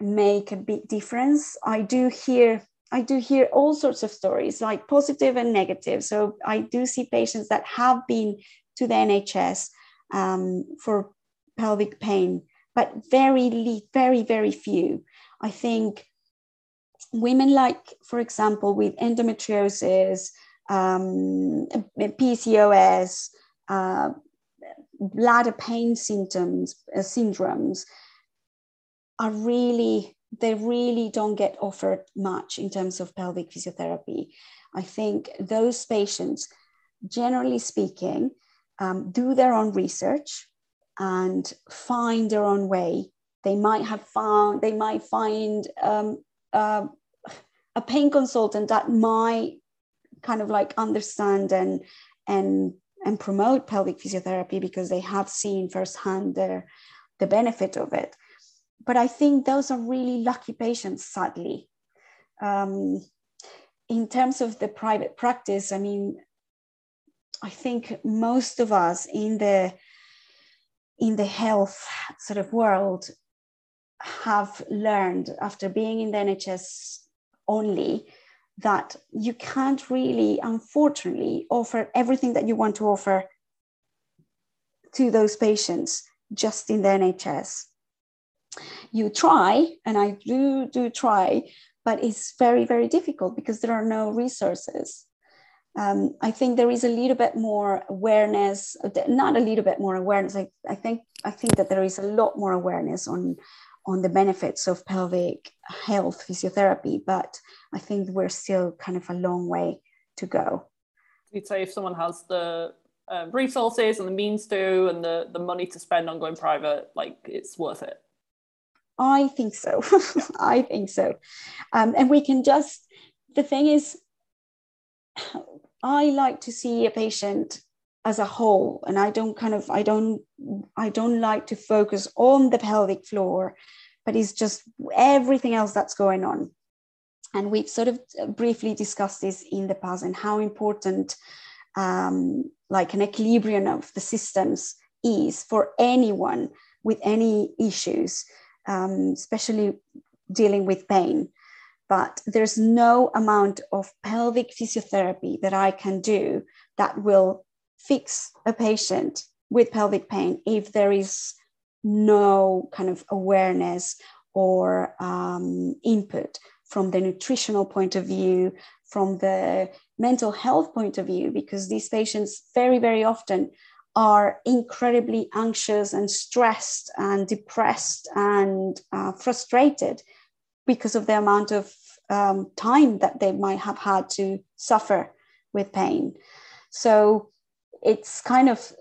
make a big difference. I do hear i do hear all sorts of stories like positive and negative. So i do see patients that have been to the NHS um, for pelvic pain, but very, very, very few. I think women like, for example, with endometriosis, um, PCOS, uh, bladder pain symptoms, uh, syndromes are really, they really don't get offered much in terms of pelvic physiotherapy. I think those patients, generally speaking, um, do their own research and find their own way. They might have found, they might find um, uh, a pain consultant that might kind of like understand and and and promote pelvic physiotherapy because they have seen firsthand the, the benefit of it. But I think those are really lucky patients, sadly. Um, in terms of the private practice, I mean, I think most of us in the in the health sort of world have learned after being in the NHS only that you can't really, unfortunately, offer everything that you want to offer to those patients just in the NHS. You try, and I do do try, but it's very very difficult because there are no resources. Um, I think there is a little bit more awareness, not a little bit more awareness. I, I think I think that there is a lot more awareness on on the benefits of pelvic health physiotherapy, but I think we're still kind of a long way to go. You'd say if someone has the uh, resources and the means to and the, the money to spend on going private, like it's worth it. I think so. I think so. Um, and we can just, the thing is, I like to see a patient as a whole and i don't kind of i don't i don't like to focus on the pelvic floor but it's just everything else that's going on. And we've sort of briefly discussed this in the past and how important um, like an equilibrium of the systems is for anyone with any issues um, especially dealing with pain but there's no amount of pelvic physiotherapy that i can do that will fix a patient with pelvic pain if there is no kind of awareness or um, input from the nutritional point of view, from the mental health point of view, because these patients very, very often are incredibly anxious and stressed and depressed and uh, frustrated because of the amount of um, time that they might have had to suffer with pain. So it's kind of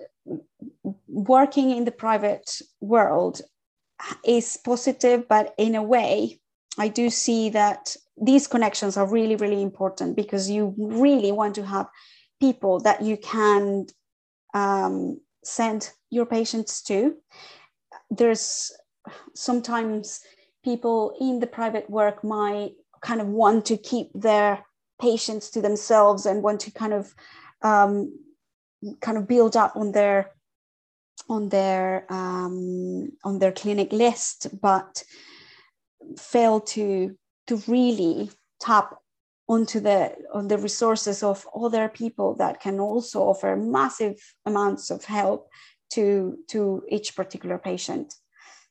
working in the private world is positive, but in a way, I do see that these connections are really, really important because you really want to have people that you can um, send your patients to. There's sometimes people in the private work might kind of want to keep their patients to themselves and want to kind of um, kind of build up on their on their um, on their clinic list, but fail to to really tap onto the on the resources of other people that can also offer massive amounts of help to to each particular patient.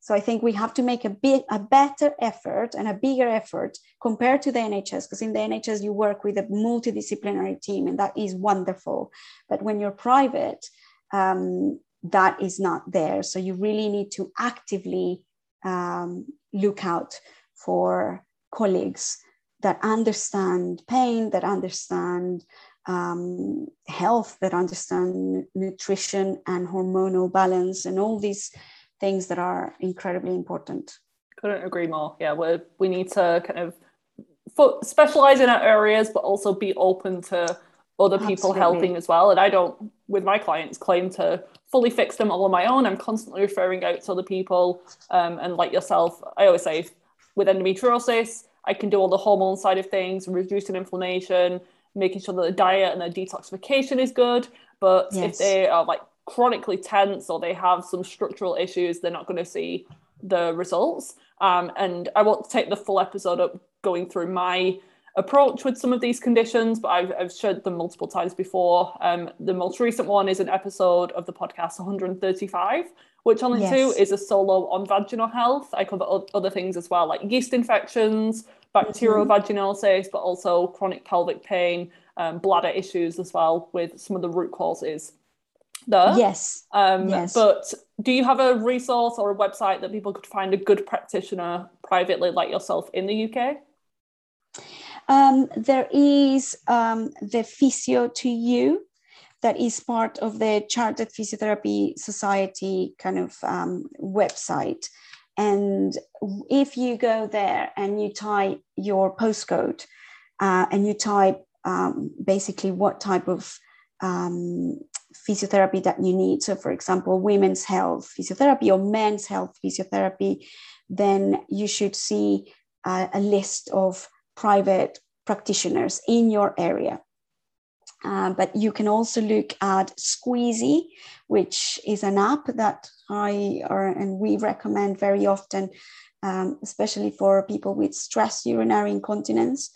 So I think we have to make a bit a better effort and a bigger effort compared to the NHS, because in the NHS you work with a multidisciplinary team, and that is wonderful. But when you're private, um, that is not there. So you really need to actively um, look out for colleagues that understand pain, that understand um, health, that understand nutrition and hormonal balance, and all these things that are incredibly important. Couldn't agree more. Yeah, we we need to kind of fo- specialize in our areas, but also be open to other people Absolutely. helping as well. And I don't, with my clients, claim to fully fix them all on my own. I'm constantly referring out to other people. Um, and like yourself, I always say with endometriosis, I can do all the hormone side of things, reducing inflammation, making sure that the diet and the detoxification is good. But yes. if they are like chronically tense or they have some structural issues, they're not going to see the results. Um, and I won't take the full episode up going through my approach with some of these conditions, but I've, I've shared them multiple times before. Um, the most recent one is an episode of the podcast 135, which on yes. to is a solo on vaginal health. I cover other things as well, like yeast infections, bacterial mm-hmm. vaginosis, but also chronic pelvic pain, um, bladder issues as well, with some of the root causes there. Yes. Um, Yes. But do you have a resource or a website that people could find a good practitioner privately like yourself in the UK? Um, there is um, the Physio to You, that is part of the Chartered Physiotherapy Society kind of um, website. And if you go there and you type your postcode uh, and you type um, basically what type of um, physiotherapy that you need, so for example, women's health physiotherapy or men's health physiotherapy, then you should see a list of private practitioners in your area. Uh, but you can also look at Squeezy, which is an app that I or, and we recommend very often, um, especially for people with stress urinary incontinence.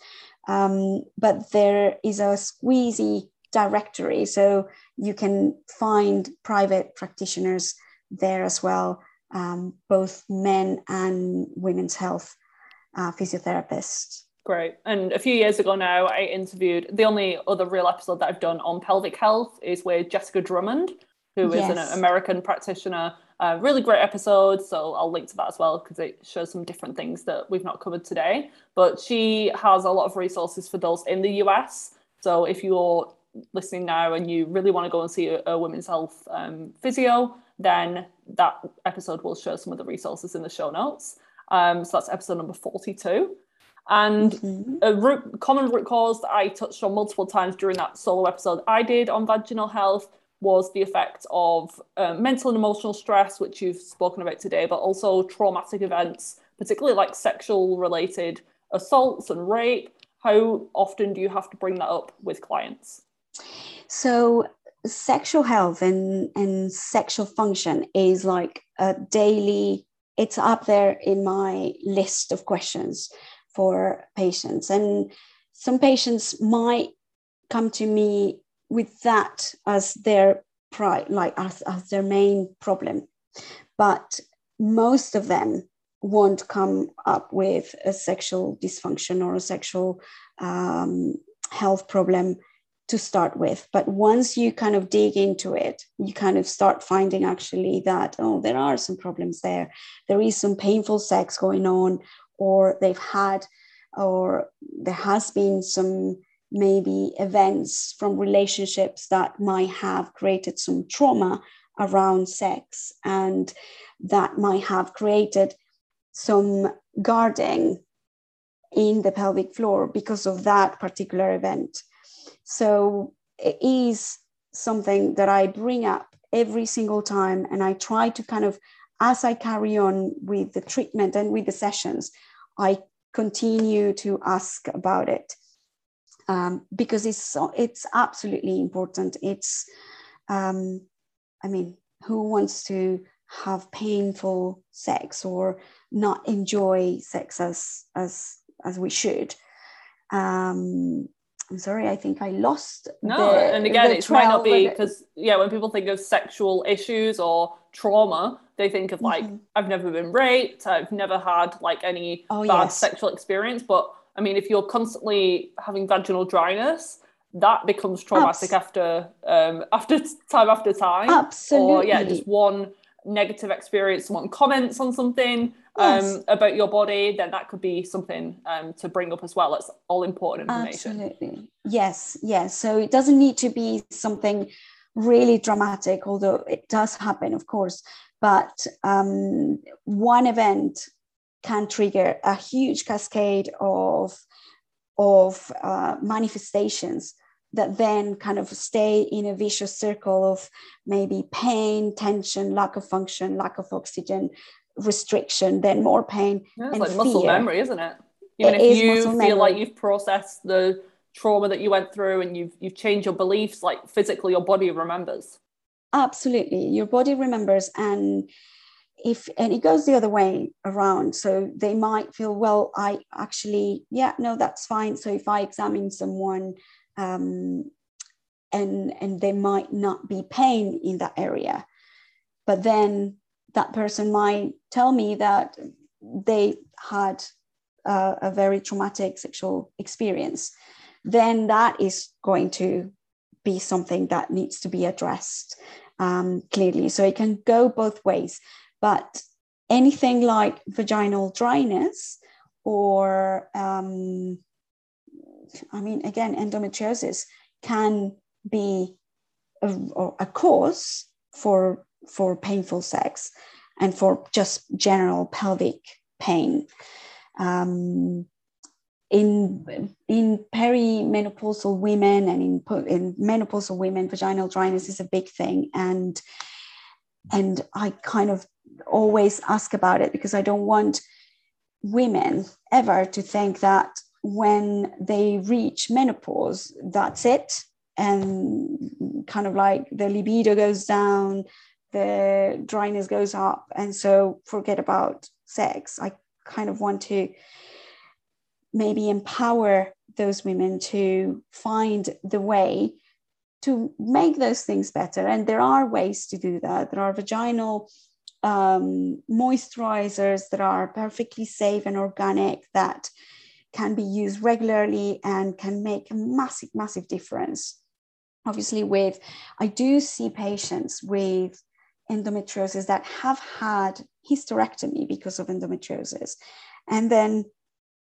Um, but there is a Squeezy directory, so you can find private practitioners there as well, um, both men and women's health uh, physiotherapists. Great. And a few years ago now, I interviewed the only other real episode that I've done on pelvic health is with Jessica Drummond, who is Yes. an American practitioner. Uh, really great episode. So I'll link to that as well because it shows some different things that we've not covered today. But she has a lot of resources for those in the US. So if you're listening now and you really want to go and see a, a women's health um, physio, then that episode will show some of the resources in the show notes. Um, so that's episode number 42. And Mhm. a root, common root cause that I touched on multiple times during that solo episode I did on vaginal health was the effect of uh, mental and emotional stress, which you've spoken about today, but also traumatic events, particularly like sexual related assaults and rape. How often do you have to bring that up with clients? So sexual health and, and sexual function is like a daily, it's up there in my list of questions for patients. And some patients might come to me with that as their pride, like as, as their main problem. But most of them won't come up with a sexual dysfunction or a sexual um, health problem to start with. But once you kind of dig into it, you kind of start finding actually that, oh, there are some problems there. There is some painful sex going on, or they've had, or there has been some maybe events from relationships that might have created some trauma around sex and that might have created some guarding in the pelvic floor because of that particular event. So it is something that I bring up every single time, and I try to kind of, as I carry on with the treatment and with the sessions, I continue to ask about it um, because it's it's absolutely important. It's, um, I mean, who wants to have painful sex or not enjoy sex as as as we should? Um, I'm sorry, I think I lost. No, the- and again, it might not be because yeah, when people think of sexual issues or trauma, they think of like Mhm. I've never been raped, I've never had like any Oh, bad yes. sexual experience. But I mean, if you're constantly having vaginal dryness, that becomes traumatic Abs- after um after time after time. Absolutely. Or yeah, just one negative experience, someone comments on something um, about your body, then that could be something um, to bring up as well. It's all important information. Absolutely. Yes, yes. So it doesn't need to be something really dramatic, although it does happen, of course. But um, one event can trigger a huge cascade of, of uh, manifestations that then kind of stay in a vicious circle of maybe pain, tension, lack of function, lack of oxygen, restriction, then more pain. Yeah, it's like muscle memory, isn't it? Even It if is you feel like you've processed the trauma that you went through and you've you've changed your beliefs, like physically your body remembers. absolutely your body remembers and if and it goes the other way around so they might feel well i actually yeah no that's fine so if i examine someone um, and and there might not be pain in that area but then that person might tell me that they had uh, a very traumatic sexual experience then that is going to be something that needs to be addressed um, clearly. So it can go both ways. But anything like vaginal dryness or, um, I mean, again, endometriosis can be a, a cause for for painful sex and for just general pelvic pain. Um, in in perimenopausal women and in, in menopausal women, vaginal dryness is a big thing, and and I kind of always ask about it because I don't want women ever to think that when they reach menopause, that's it, and kind of like the libido goes down, the dryness goes up, and so forget about sex. I kind of want to maybe empower those women to find the way to make those things better. And there are ways to do that. There are vaginal um, moisturizers that are perfectly safe and organic that can be used regularly and can make a massive, massive difference. Obviously, with I do see patients with endometriosis that have had hysterectomy because of endometriosis. And then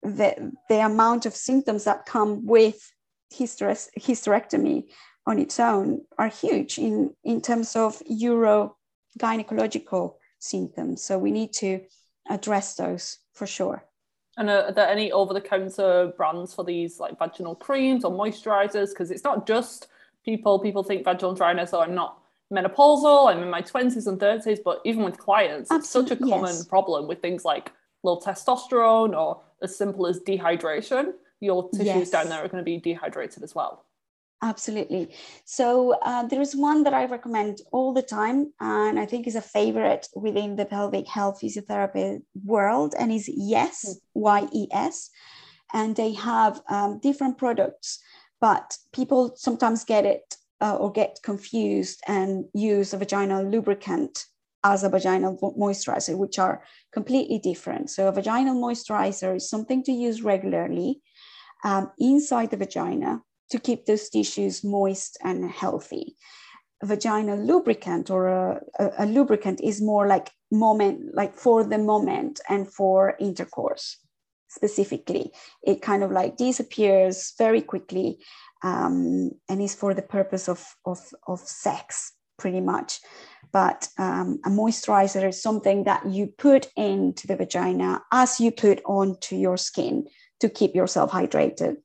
the, the amount of symptoms that come with hysterectomy on its own are huge in, in terms of urogynecological symptoms. So we need to address those for sure. And are there any over-the-counter brands for these like vaginal creams or moisturizers? Because it's not just people. People think vaginal dryness. Oh, I'm not menopausal. I'm in my twenties and thirties. But even with clients, Absolutely, it's such a common yes. problem with things like low testosterone or as simple as dehydration, your tissues yes. down there are going to be dehydrated as well. Absolutely. So uh, there is one that I recommend all the time, and I think is a favorite within the pelvic health physiotherapy world, and is Yes, hmm. Y E S, and they have um, different products, but people sometimes get it uh, or get confused and use a vaginal lubricant as a vaginal moisturizer, which are completely different. So, a vaginal moisturizer is something to use regularly um, inside the vagina to keep those tissues moist and healthy. A vaginal lubricant or a, a, a lubricant is more like moment, like for the moment and for intercourse specifically. It kind of like disappears very quickly um, and is for the purpose of, of, of sex pretty much but um, a moisturizer is something that you put into the vagina as you put onto your skin to keep yourself hydrated.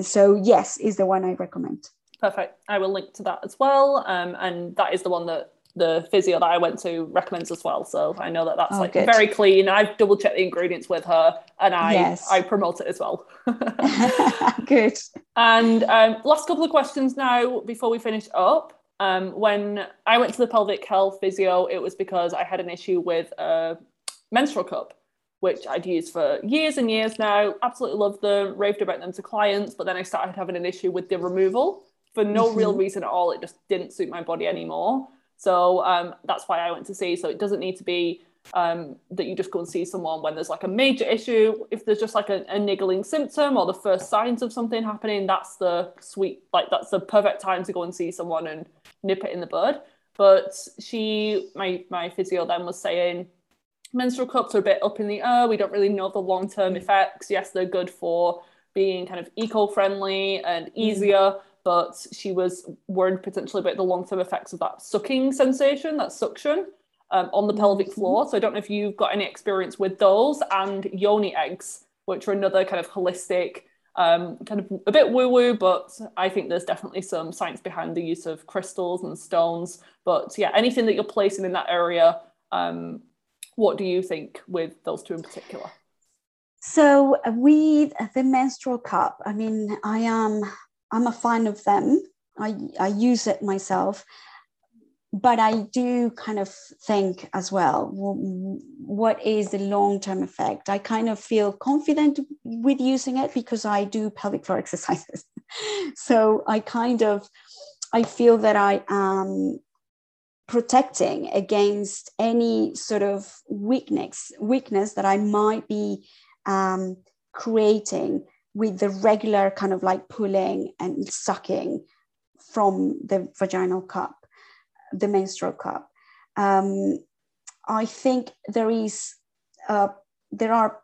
So, yes, is the one I recommend. Perfect. I will link to that as well. Um, and that is the one that the physio that I went to recommends as well. So I know that that's oh, like good. very clean. I've double checked the ingredients with her and I yes. I promote it as well. good. And um, last couple of questions now before we finish up. Um, when I went to the pelvic health physio, it was because I had an issue with a menstrual cup, which I'd used for years and years now. Absolutely loved them, raved about them to clients, but then I started having an issue with the removal for no mm-hmm. real reason at all. It just didn't suit my body anymore. So um, that's why I went to see. So it doesn't need to be um, that you just go and see someone when there's like a major issue. If there's just like a, a, niggling symptom or the first signs of something happening, that's the sweet, like that's the perfect time to go and see someone and nip it in the bud. But she, my my physio then was saying, menstrual cups are a bit up in the air. We don't really know the long term effects. Yes, they're good for being kind of eco friendly and mm. easier. But she was worried potentially about the long term effects of that sucking sensation, that suction um, on the pelvic mm-hmm. floor. So I don't know if you've got any experience with those and yoni eggs, which are another kind of holistic, um, kind of a bit woo woo, but I think there's definitely some science behind the use of crystals and stones. But yeah, anything that you're placing in that area, um, what do you think with those two in particular? So with the menstrual cup, I mean, I am I'm a fan of them. I, I use it myself but I do kind of think as well, what is the long term effect? I kind of feel confident with using it because I do pelvic floor exercises. so I kind of, I feel that I am protecting against any sort of weakness, weakness that I might be um, creating with the regular kind of like pulling and sucking from the vaginal cup the menstrual cup. Um, I think there is uh, there are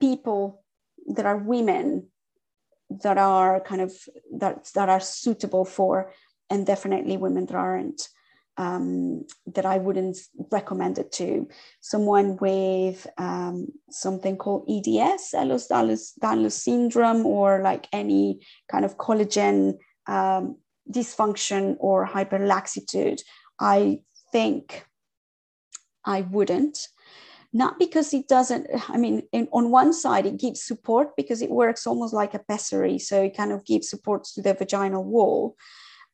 people, there are women that are kind of that that are suitable for, and definitely women that aren't. Um, that I wouldn't recommend it to someone with um, something called EDS, Ehlers-Danlos syndrome, or like any kind of collagen um, dysfunction or hyperlaxitude. I think I wouldn't. Not because it doesn't i mean in, on one side it gives support because it works almost like a pessary. So it kind of gives support to the vaginal wall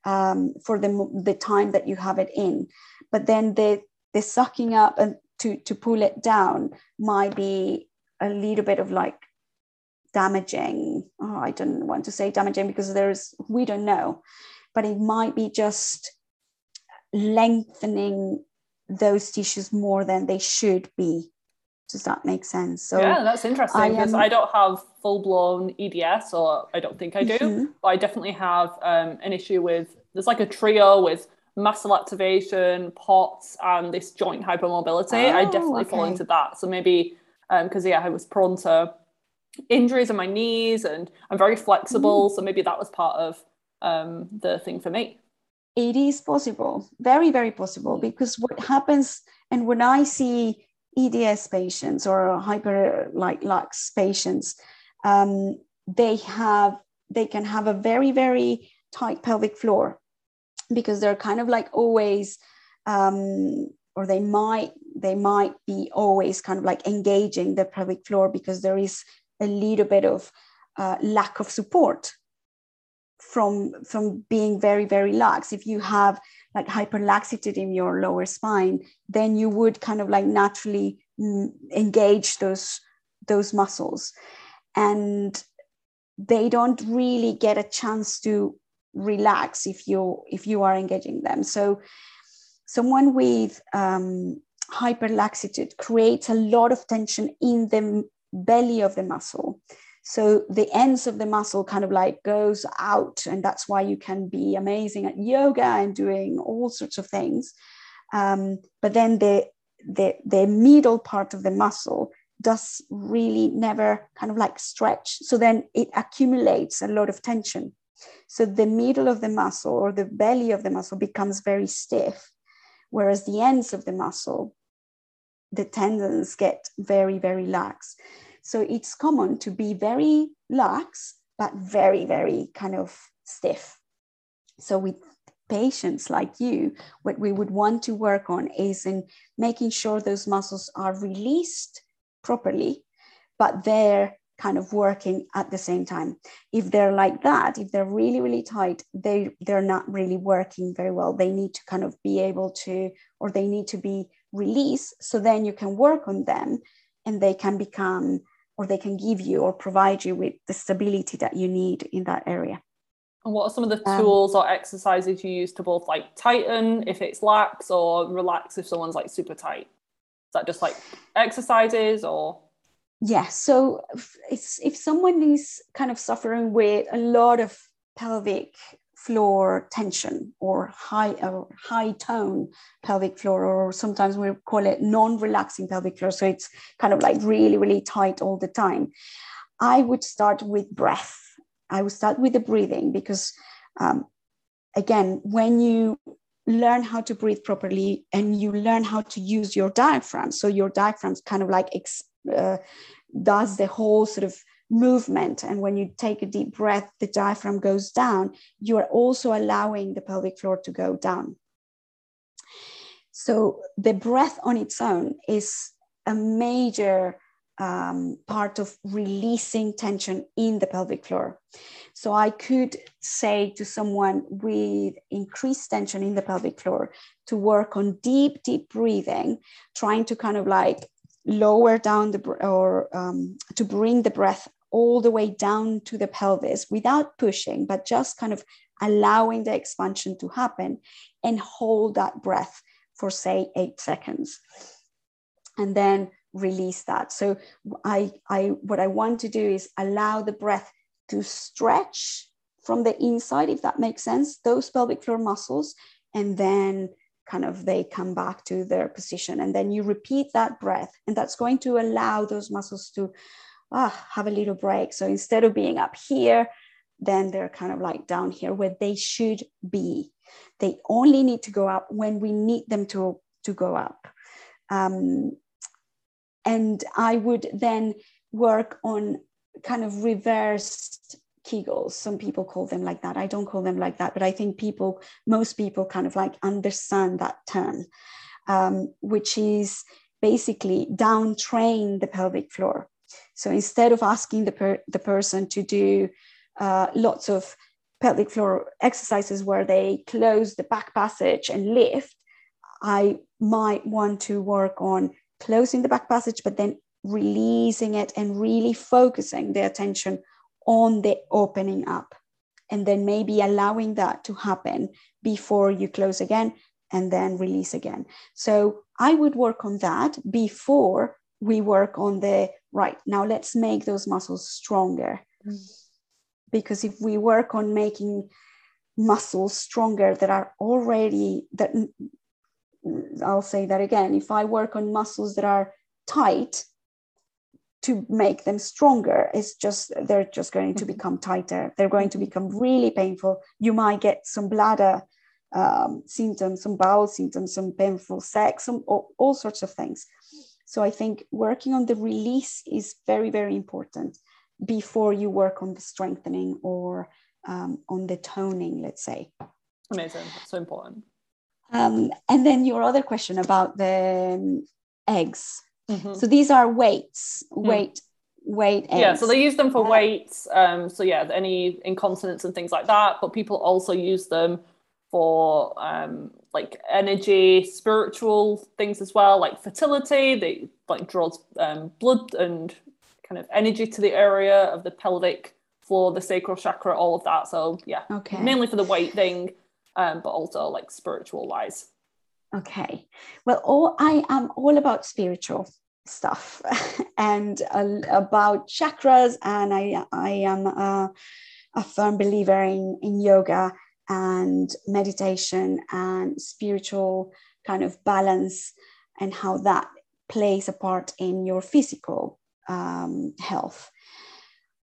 um, for the, the time that you have it in. But then the the sucking up and to to pull it down might be a little bit of like damaging. Oh, i don't want to say damaging because there's we don't know. But it might be just lengthening those tissues more than they should be. Does that make sense? So yeah, that's interesting I, because I don't have full blown EDS, or I don't think I do, mm-hmm. but I definitely have um, an issue with there's like a trio with muscle activation, POTS, and this joint hypermobility. Oh, I definitely okay. fall into that. So maybe because um, yeah, I was prone to injuries in my knees, and I'm very flexible. Mm. So maybe that was part of um, the thing for me it is possible, very, very possible, because what happens, and when I see EDS patients or hyper like lax patients, um, they have they can have a very, very tight pelvic floor because they're kind of like always um, or they might they might be always kind of like engaging the pelvic floor because there is a little bit of uh, lack of support from from being very very lax. If you have like hyperlaxity in your lower spine then you would kind of like naturally mm, engage those those muscles. And they don't really get a chance to relax if you if you are engaging them. So someone with um, hyperlaxitude creates a lot of tension in the belly of the muscle so the ends of the muscle kind of like goes out and that's why you can be amazing at yoga and doing all sorts of things. Um, but then the, the the middle part of the muscle does really never kind of like stretch. So then it accumulates a lot of tension. So the middle of the muscle or the belly of the muscle becomes very stiff whereas the ends of the muscle the tendons get very very lax so it's common to be very lax, but very, very kind of stiff. So with patients like you, what we would want to work on is in making sure those muscles are released properly, but they're kind of working at the same time. If they're like that, if they're really, really tight, they, they're not really working very well. They need to kind of be able to, or they need to be released. So then you can work on them and they can become or they can give you or provide you with the stability that you need in that area. And what are some of the um, tools or exercises you use to both like tighten if it's lax or relax if someone's like super tight? Is that just like exercises or? Yes. Yeah, so if, if someone is kind of suffering with a lot of pelvic floor tension or high or high tone pelvic floor or sometimes we call it non-relaxing pelvic floor. So it's kind of like really really tight all the time. I would start with breath. I would start with the breathing because um, again when you learn how to breathe properly and you learn how to use your diaphragm so your diaphragm kind of like uh, does the whole sort of movement. And when you take a deep breath, the diaphragm goes down. You are also allowing the pelvic floor to go down. So the breath on its own is a major um, part of releasing tension in the pelvic floor. So I could say to someone with increased tension in the pelvic floor to work on deep, deep breathing, trying to kind of like lower down the or um, to bring the breath all the way down to the pelvis without pushing, but just kind of allowing the expansion to happen and hold that breath for, say, eight seconds. And then release that. So I, I what I want to do is allow the breath to stretch from the inside, if that makes sense, those pelvic floor muscles, and then kind of they come back to their position. And then you repeat that breath and that's going to allow those muscles to ah, have a little break. So instead of being up here then they're kind of like down here where they should be. They only need to go up when we need them to to go up. Um, and i would then work on kind of reversed Kegels. Some people call them like that. I don't call them like that, but I think people, most people kind of like understand that term, um, which is basically down train the pelvic floor. So instead of asking the, per- the person to do uh, lots of pelvic floor exercises where they close the back passage and lift, I might want to work on closing the back passage, but then releasing it and really focusing the attention on the opening up and then maybe allowing that to happen before you close again and then release again. So I would work on that before we work on the right. Now let's make those muscles stronger. Mm. Because if we work on making muscles stronger that are already that I'll say that again. If I work on muscles that are tight, to make them stronger. It's just they're just going to mm-hmm. become tighter. They're going to become really painful. You might get some bladder um, symptoms some bowel symptoms some painful sex some all, all sorts of things. So i think working on the release is very very important before you work on the strengthening or um, on the toning let's say. Amazing. So important. Um, and then your other question about the um, eggs Mm-hmm. So these are weights, weight, mm. weight. Eggs. Yeah, so they use them for uh, weights. Um, so yeah, any incontinence and things like that. But people also use them for um, like energy, spiritual things as well, like fertility. They like draws um, blood and kind of energy to the area of the pelvic floor, the sacral chakra, all of that. So yeah, okay. mainly for the weight thing, um, but also like spiritual wise. Okay. Well, all I am all about spiritual stuff and uh, about chakras, and I I am a, a firm believer in in yoga and meditation and spiritual kind of balance and how that plays a part in your physical um, health.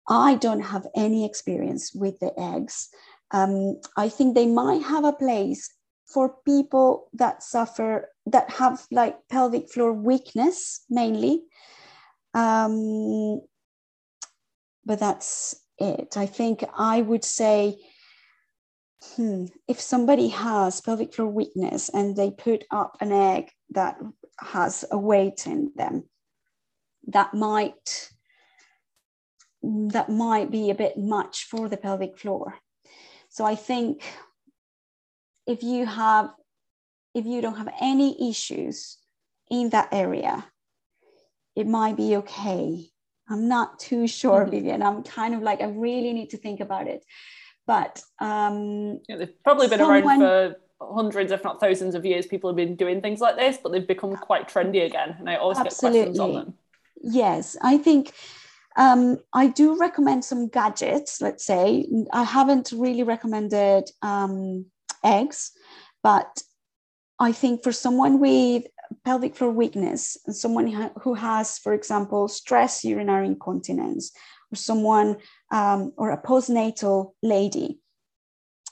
I don't have any experience with the eggs. Um, I think they might have a place for people that suffer that have like pelvic floor weakness mainly. Um, but that's it. I think i would say hmm, if somebody has pelvic floor weakness and they put up an egg that has a weight in them that might that might be a bit much for the pelvic floor. So i think if you have if you don't have any issues in that area it might be okay i'm not too sure mm-hmm. vivian i'm kind of like i really need to think about it but um yeah, they've probably been someone, around for hundreds if not thousands of years people have been doing things like this but they've become quite trendy again and i always absolutely. get questions on them yes i think um, I do recommend some gadgets, let's say. I haven't really recommended um, eggs. But I think for someone with pelvic floor weakness, and someone who has, for example, stress urinary incontinence, or someone um, or a postnatal lady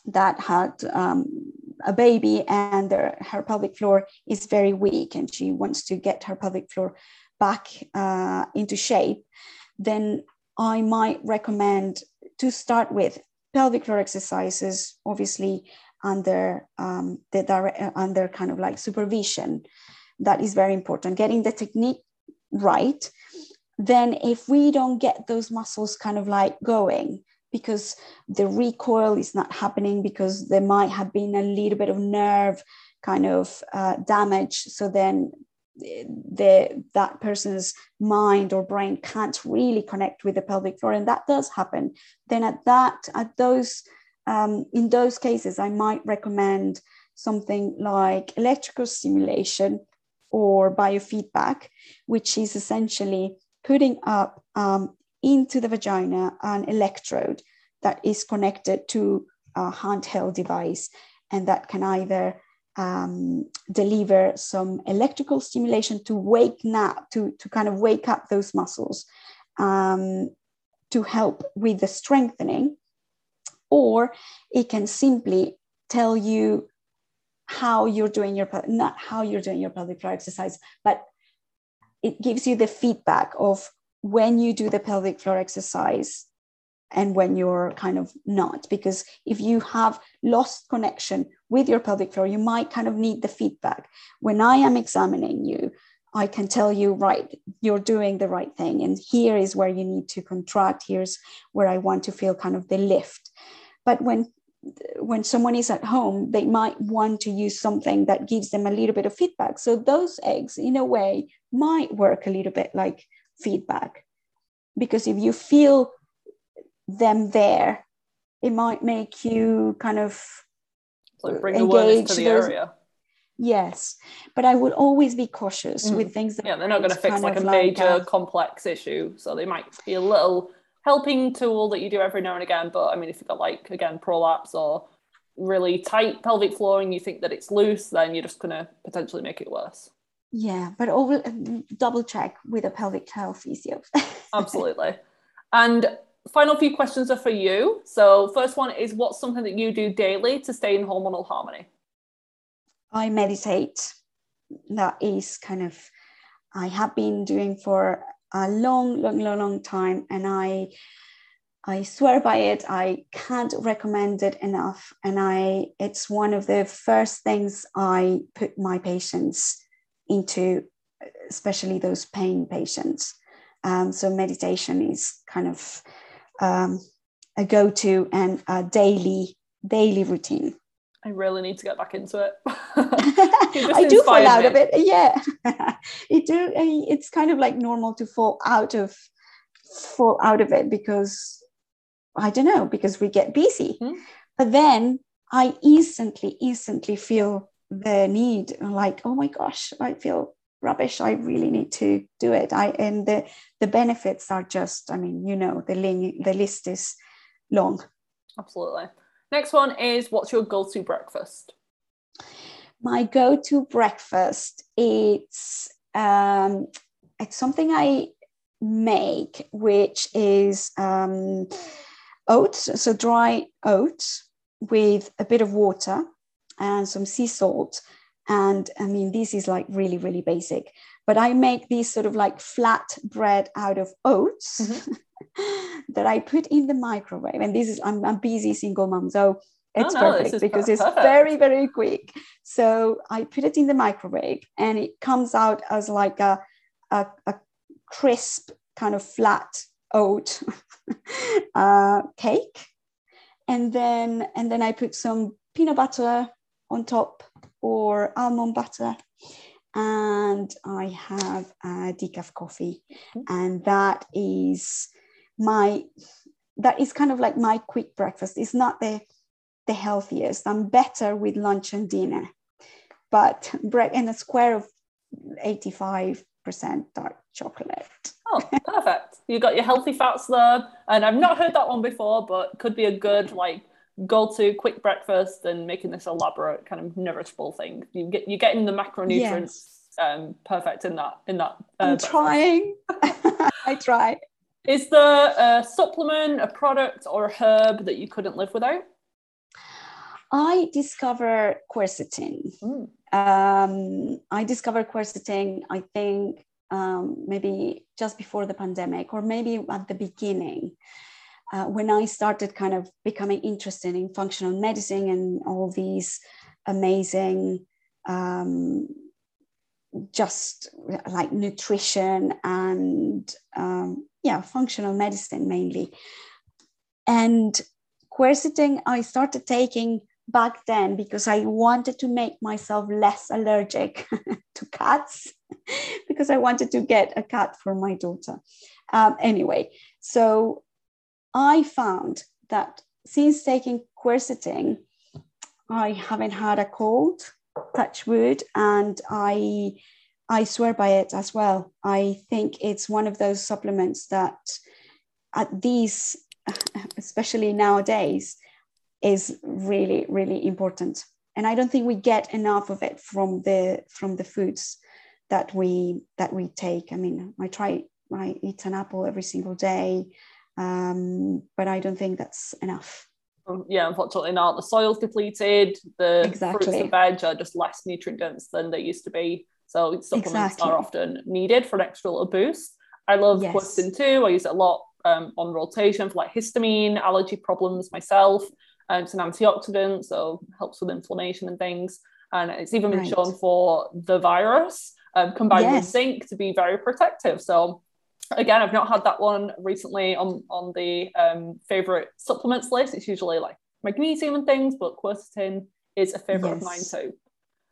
that had um, a baby and their, her pelvic floor is very weak and she wants to get her pelvic floor back uh, into shape, then I might recommend to start with pelvic floor exercises, obviously under um, the direct, uh, under kind of like supervision. That is very important. Getting the technique right. Then, if we don't get those muscles kind of like going, because the recoil is not happening, because there might have been a little bit of nerve kind of uh, damage, so then the that person's mind or brain can't really connect with the pelvic floor and that does happen then at that at those um, in those cases, I might recommend something like electrical stimulation or biofeedback, which is essentially putting up um, into the vagina an electrode that is connected to a handheld device and that can either um, deliver some electrical stimulation to wake up, to, to kind of wake up those muscles um, to help with the strengthening. Or it can simply tell you how you're doing your, not how you're doing your pelvic floor exercise, but it gives you the feedback of when you do the pelvic floor exercise and when you're kind of not. Because if you have lost connection with your pelvic floor you might kind of need the feedback. When i am examining you i can tell you right you're doing the right thing. And here is where you need to contract. Here's where i want to feel kind of the lift but when when someone is at home they might want to use something that gives them a little bit of feedback so those eggs in a way might work a little bit like feedback because if you feel them there, it might make you kind of like bring engage to the those, area. Yes, but I would always be cautious mm. with things that yeah, they're not going to fix like a major like, complex issue, so they might be a little helping tool that you do every now and again. But I mean, if you've got like again prolapse or really tight pelvic floor and you think that it's loose, then you're just going to potentially make it worse. Yeah, but over, uh, double check with a pelvic health physio. Absolutely. And final few questions are for you. So, first one is what's something that you do daily to stay in hormonal harmony? I meditate. That is kind of, I have been doing for a long, long, long, long time. And I, I swear by it. I can't recommend it enough. And I, it's one of the first things I put my patients into, especially those pain patients. Um, so meditation is kind of um, a go-to and a daily daily routine. I really need to get back into it. I do fall out me. of it. Yeah, it do. It's kind of like normal to fall out of fall out of it because I don't know because we get busy. Mm-hmm. But then I instantly, instantly feel the need, like, oh my gosh, I feel rubbish i really need to do it i and the the benefits are just i mean you know the link the list is long absolutely next one is what's your go-to breakfast my go-to breakfast it's um it's something i make which is um oats so dry oats with a bit of water and some sea salt and I mean, this is like really, really basic. But I make these sort of like flat bread out of oats mm-hmm. that I put in the microwave. And this is, I'm a busy single mom. So it's oh, no, perfect because perfect. it's very, very quick. So I put it in the microwave and it comes out as like a, a, a crisp, kind of flat oat uh, cake. And then, and then I put some peanut butter on top or almond butter and I have a decaf coffee, mm-hmm. and that is my that is kind of like my quick breakfast. It's not the the healthiest. I'm better with lunch and dinner, but bread in a square of 85% dark chocolate. Oh, perfect. you got your healthy fats there. And I've not heard that one before, but could be a good like go to quick breakfast and making this elaborate kind of nourishable thing. You get you're getting the macronutrients yes. um, perfect in that in that. Uh, I'm breakfast. trying. I try. Is there a supplement, a product, or a herb that you couldn't live without? I discovered quercetin. Mm. Um, I discovered quercetin. I think um, maybe just before the pandemic, or maybe at the beginning uh, when I started kind of becoming interested in functional medicine and all these amazing, um, just like nutrition and um, yeah, functional medicine mainly. And quercetin, I started taking back then because I wanted to make myself less allergic to cats because I wanted to get a cat for my daughter. Um, anyway, so I found that since taking quercetin, I haven't had a cold, touch wood, and I I swear by it as well. I think it's one of those supplements that at these, especially nowadays, is really, really important. and I don't think we get enough of it from the from the foods that we that we take. I mean, I try I eat an apple every single day, um, but I don't think that's enough. Um, yeah, unfortunately not. The soil's depleted. The exactly. fruits and veg are just less nutrient dense than they used to be. So supplements exactly. are often needed for an extra little boost. I love yes. quercetin too. I use it a lot um, on rotation for like histamine, allergy problems myself. Um, it's an antioxidant, so helps with inflammation and things. And it's even been right. shown for the virus um, combined yes. with zinc to be very protective. So again, I've not had that one recently on on the um, favorite supplements list. It's usually like magnesium and things, but quercetin is a favorite yes. of mine too.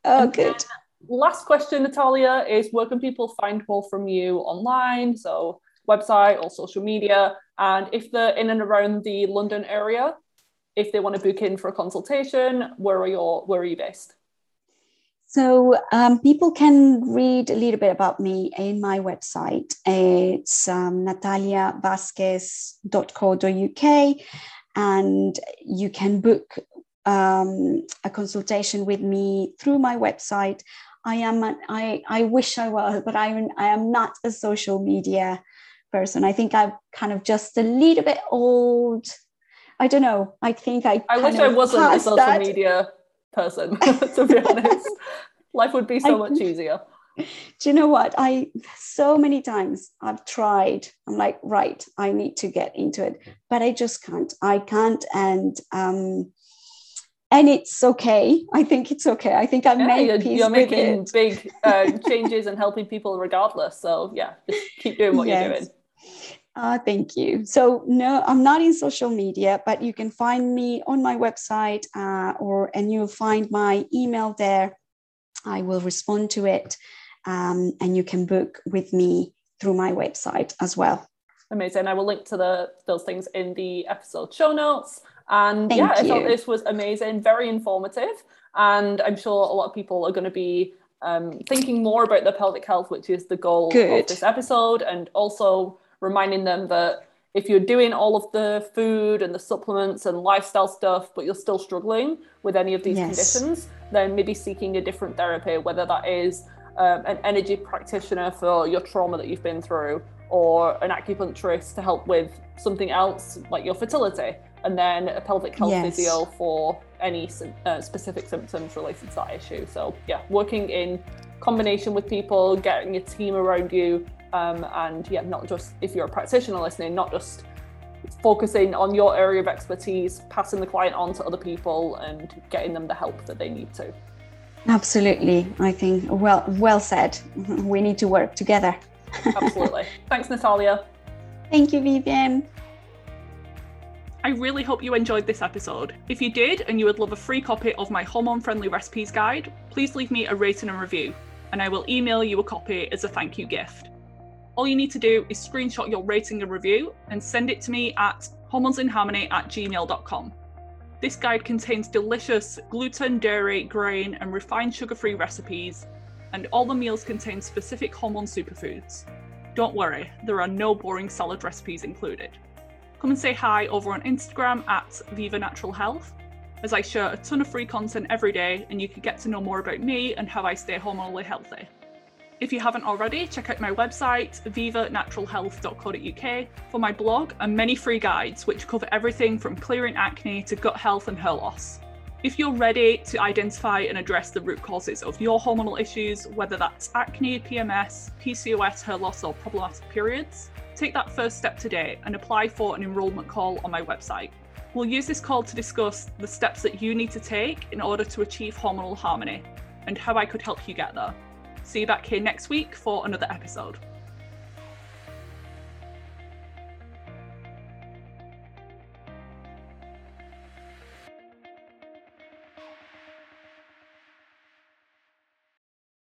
Oh, and good. Last question, Natalia, is where can people find more from you online? So website or social media, and if they're in and around the London area, if they want to book in for a consultation, where are your where are you based? So um, people can read a little bit about me in my website. It's um, nataliavasquez.co.uk, and you can book um, a consultation with me through my website. I am an, I, I wish I was, but I, I am not a social media person. I think I'm kind of just a little bit old. I don't know. I think I. I wish I wasn't a social that. media person, to be honest. Life would be so I, much easier. Do you know what? I so many times I've tried. I'm like, right, I need to get into it, but I just can't. I can't, and um, and it's okay. I think it's okay. I think I've yeah, made you're, peace you're making it. big uh, changes and helping people regardless. So yeah, just keep doing what yes. you're doing. Uh, thank you. So no, I'm not in social media, but you can find me on my website, uh, or and you'll find my email there. I will respond to it, um, and you can book with me through my website as well. Amazing. I will link to the those things in the episode show notes. And Thank yeah, you. I thought this was amazing, very informative, and I'm sure a lot of people are going to be um, thinking more about their pelvic health, which is the goal Good. of this episode, and also reminding them that if you're doing all of the food and the supplements and lifestyle stuff, but you're still struggling with any of these yes. conditions, then maybe seeking a different therapy, whether that is um, an energy practitioner for your trauma that you've been through, or an acupuncturist to help with something else like your fertility, and then a pelvic health yes. physio for any uh, specific symptoms related to that issue. So, yeah, working in combination with people, getting a team around you um, and yeah, not just if you're a practitioner listening, not just focusing on your area of expertise, passing the client on to other people and getting them the help that they need to. Absolutely. I think well well said. We need to work together. Absolutely. Thanks, Natalia. Thank you, Vivian. I really hope you enjoyed this episode. If you did and you would love a free copy of my hormone friendly recipes guide, please leave me a rating and review, and I will email you a copy as a thank you gift. All you need to do is screenshot your rating and review and send it to me at hormonesinharmony at gmail.com. This guide contains delicious gluten, dairy, grain, and refined sugar free recipes, and all the meals contain specific hormone superfoods. Don't worry, there are no boring salad recipes included. Come and say hi over on Instagram at Viva Natural Health, as I share a ton of free content every day, and you can get to know more about me and how I stay hormonally healthy. If you haven't already, check out my website, vivanaturalhealth.co.uk, for my blog and many free guides which cover everything from clearing acne to gut health and hair loss. If you're ready to identify and address the root causes of your hormonal issues, whether that's acne, PMS, PCOS, hair loss, or problematic periods, take that first step today and apply for an enrolment call on my website. We'll use this call to discuss the steps that you need to take in order to achieve hormonal harmony and how I could help you get there. See you back here next week for another episode.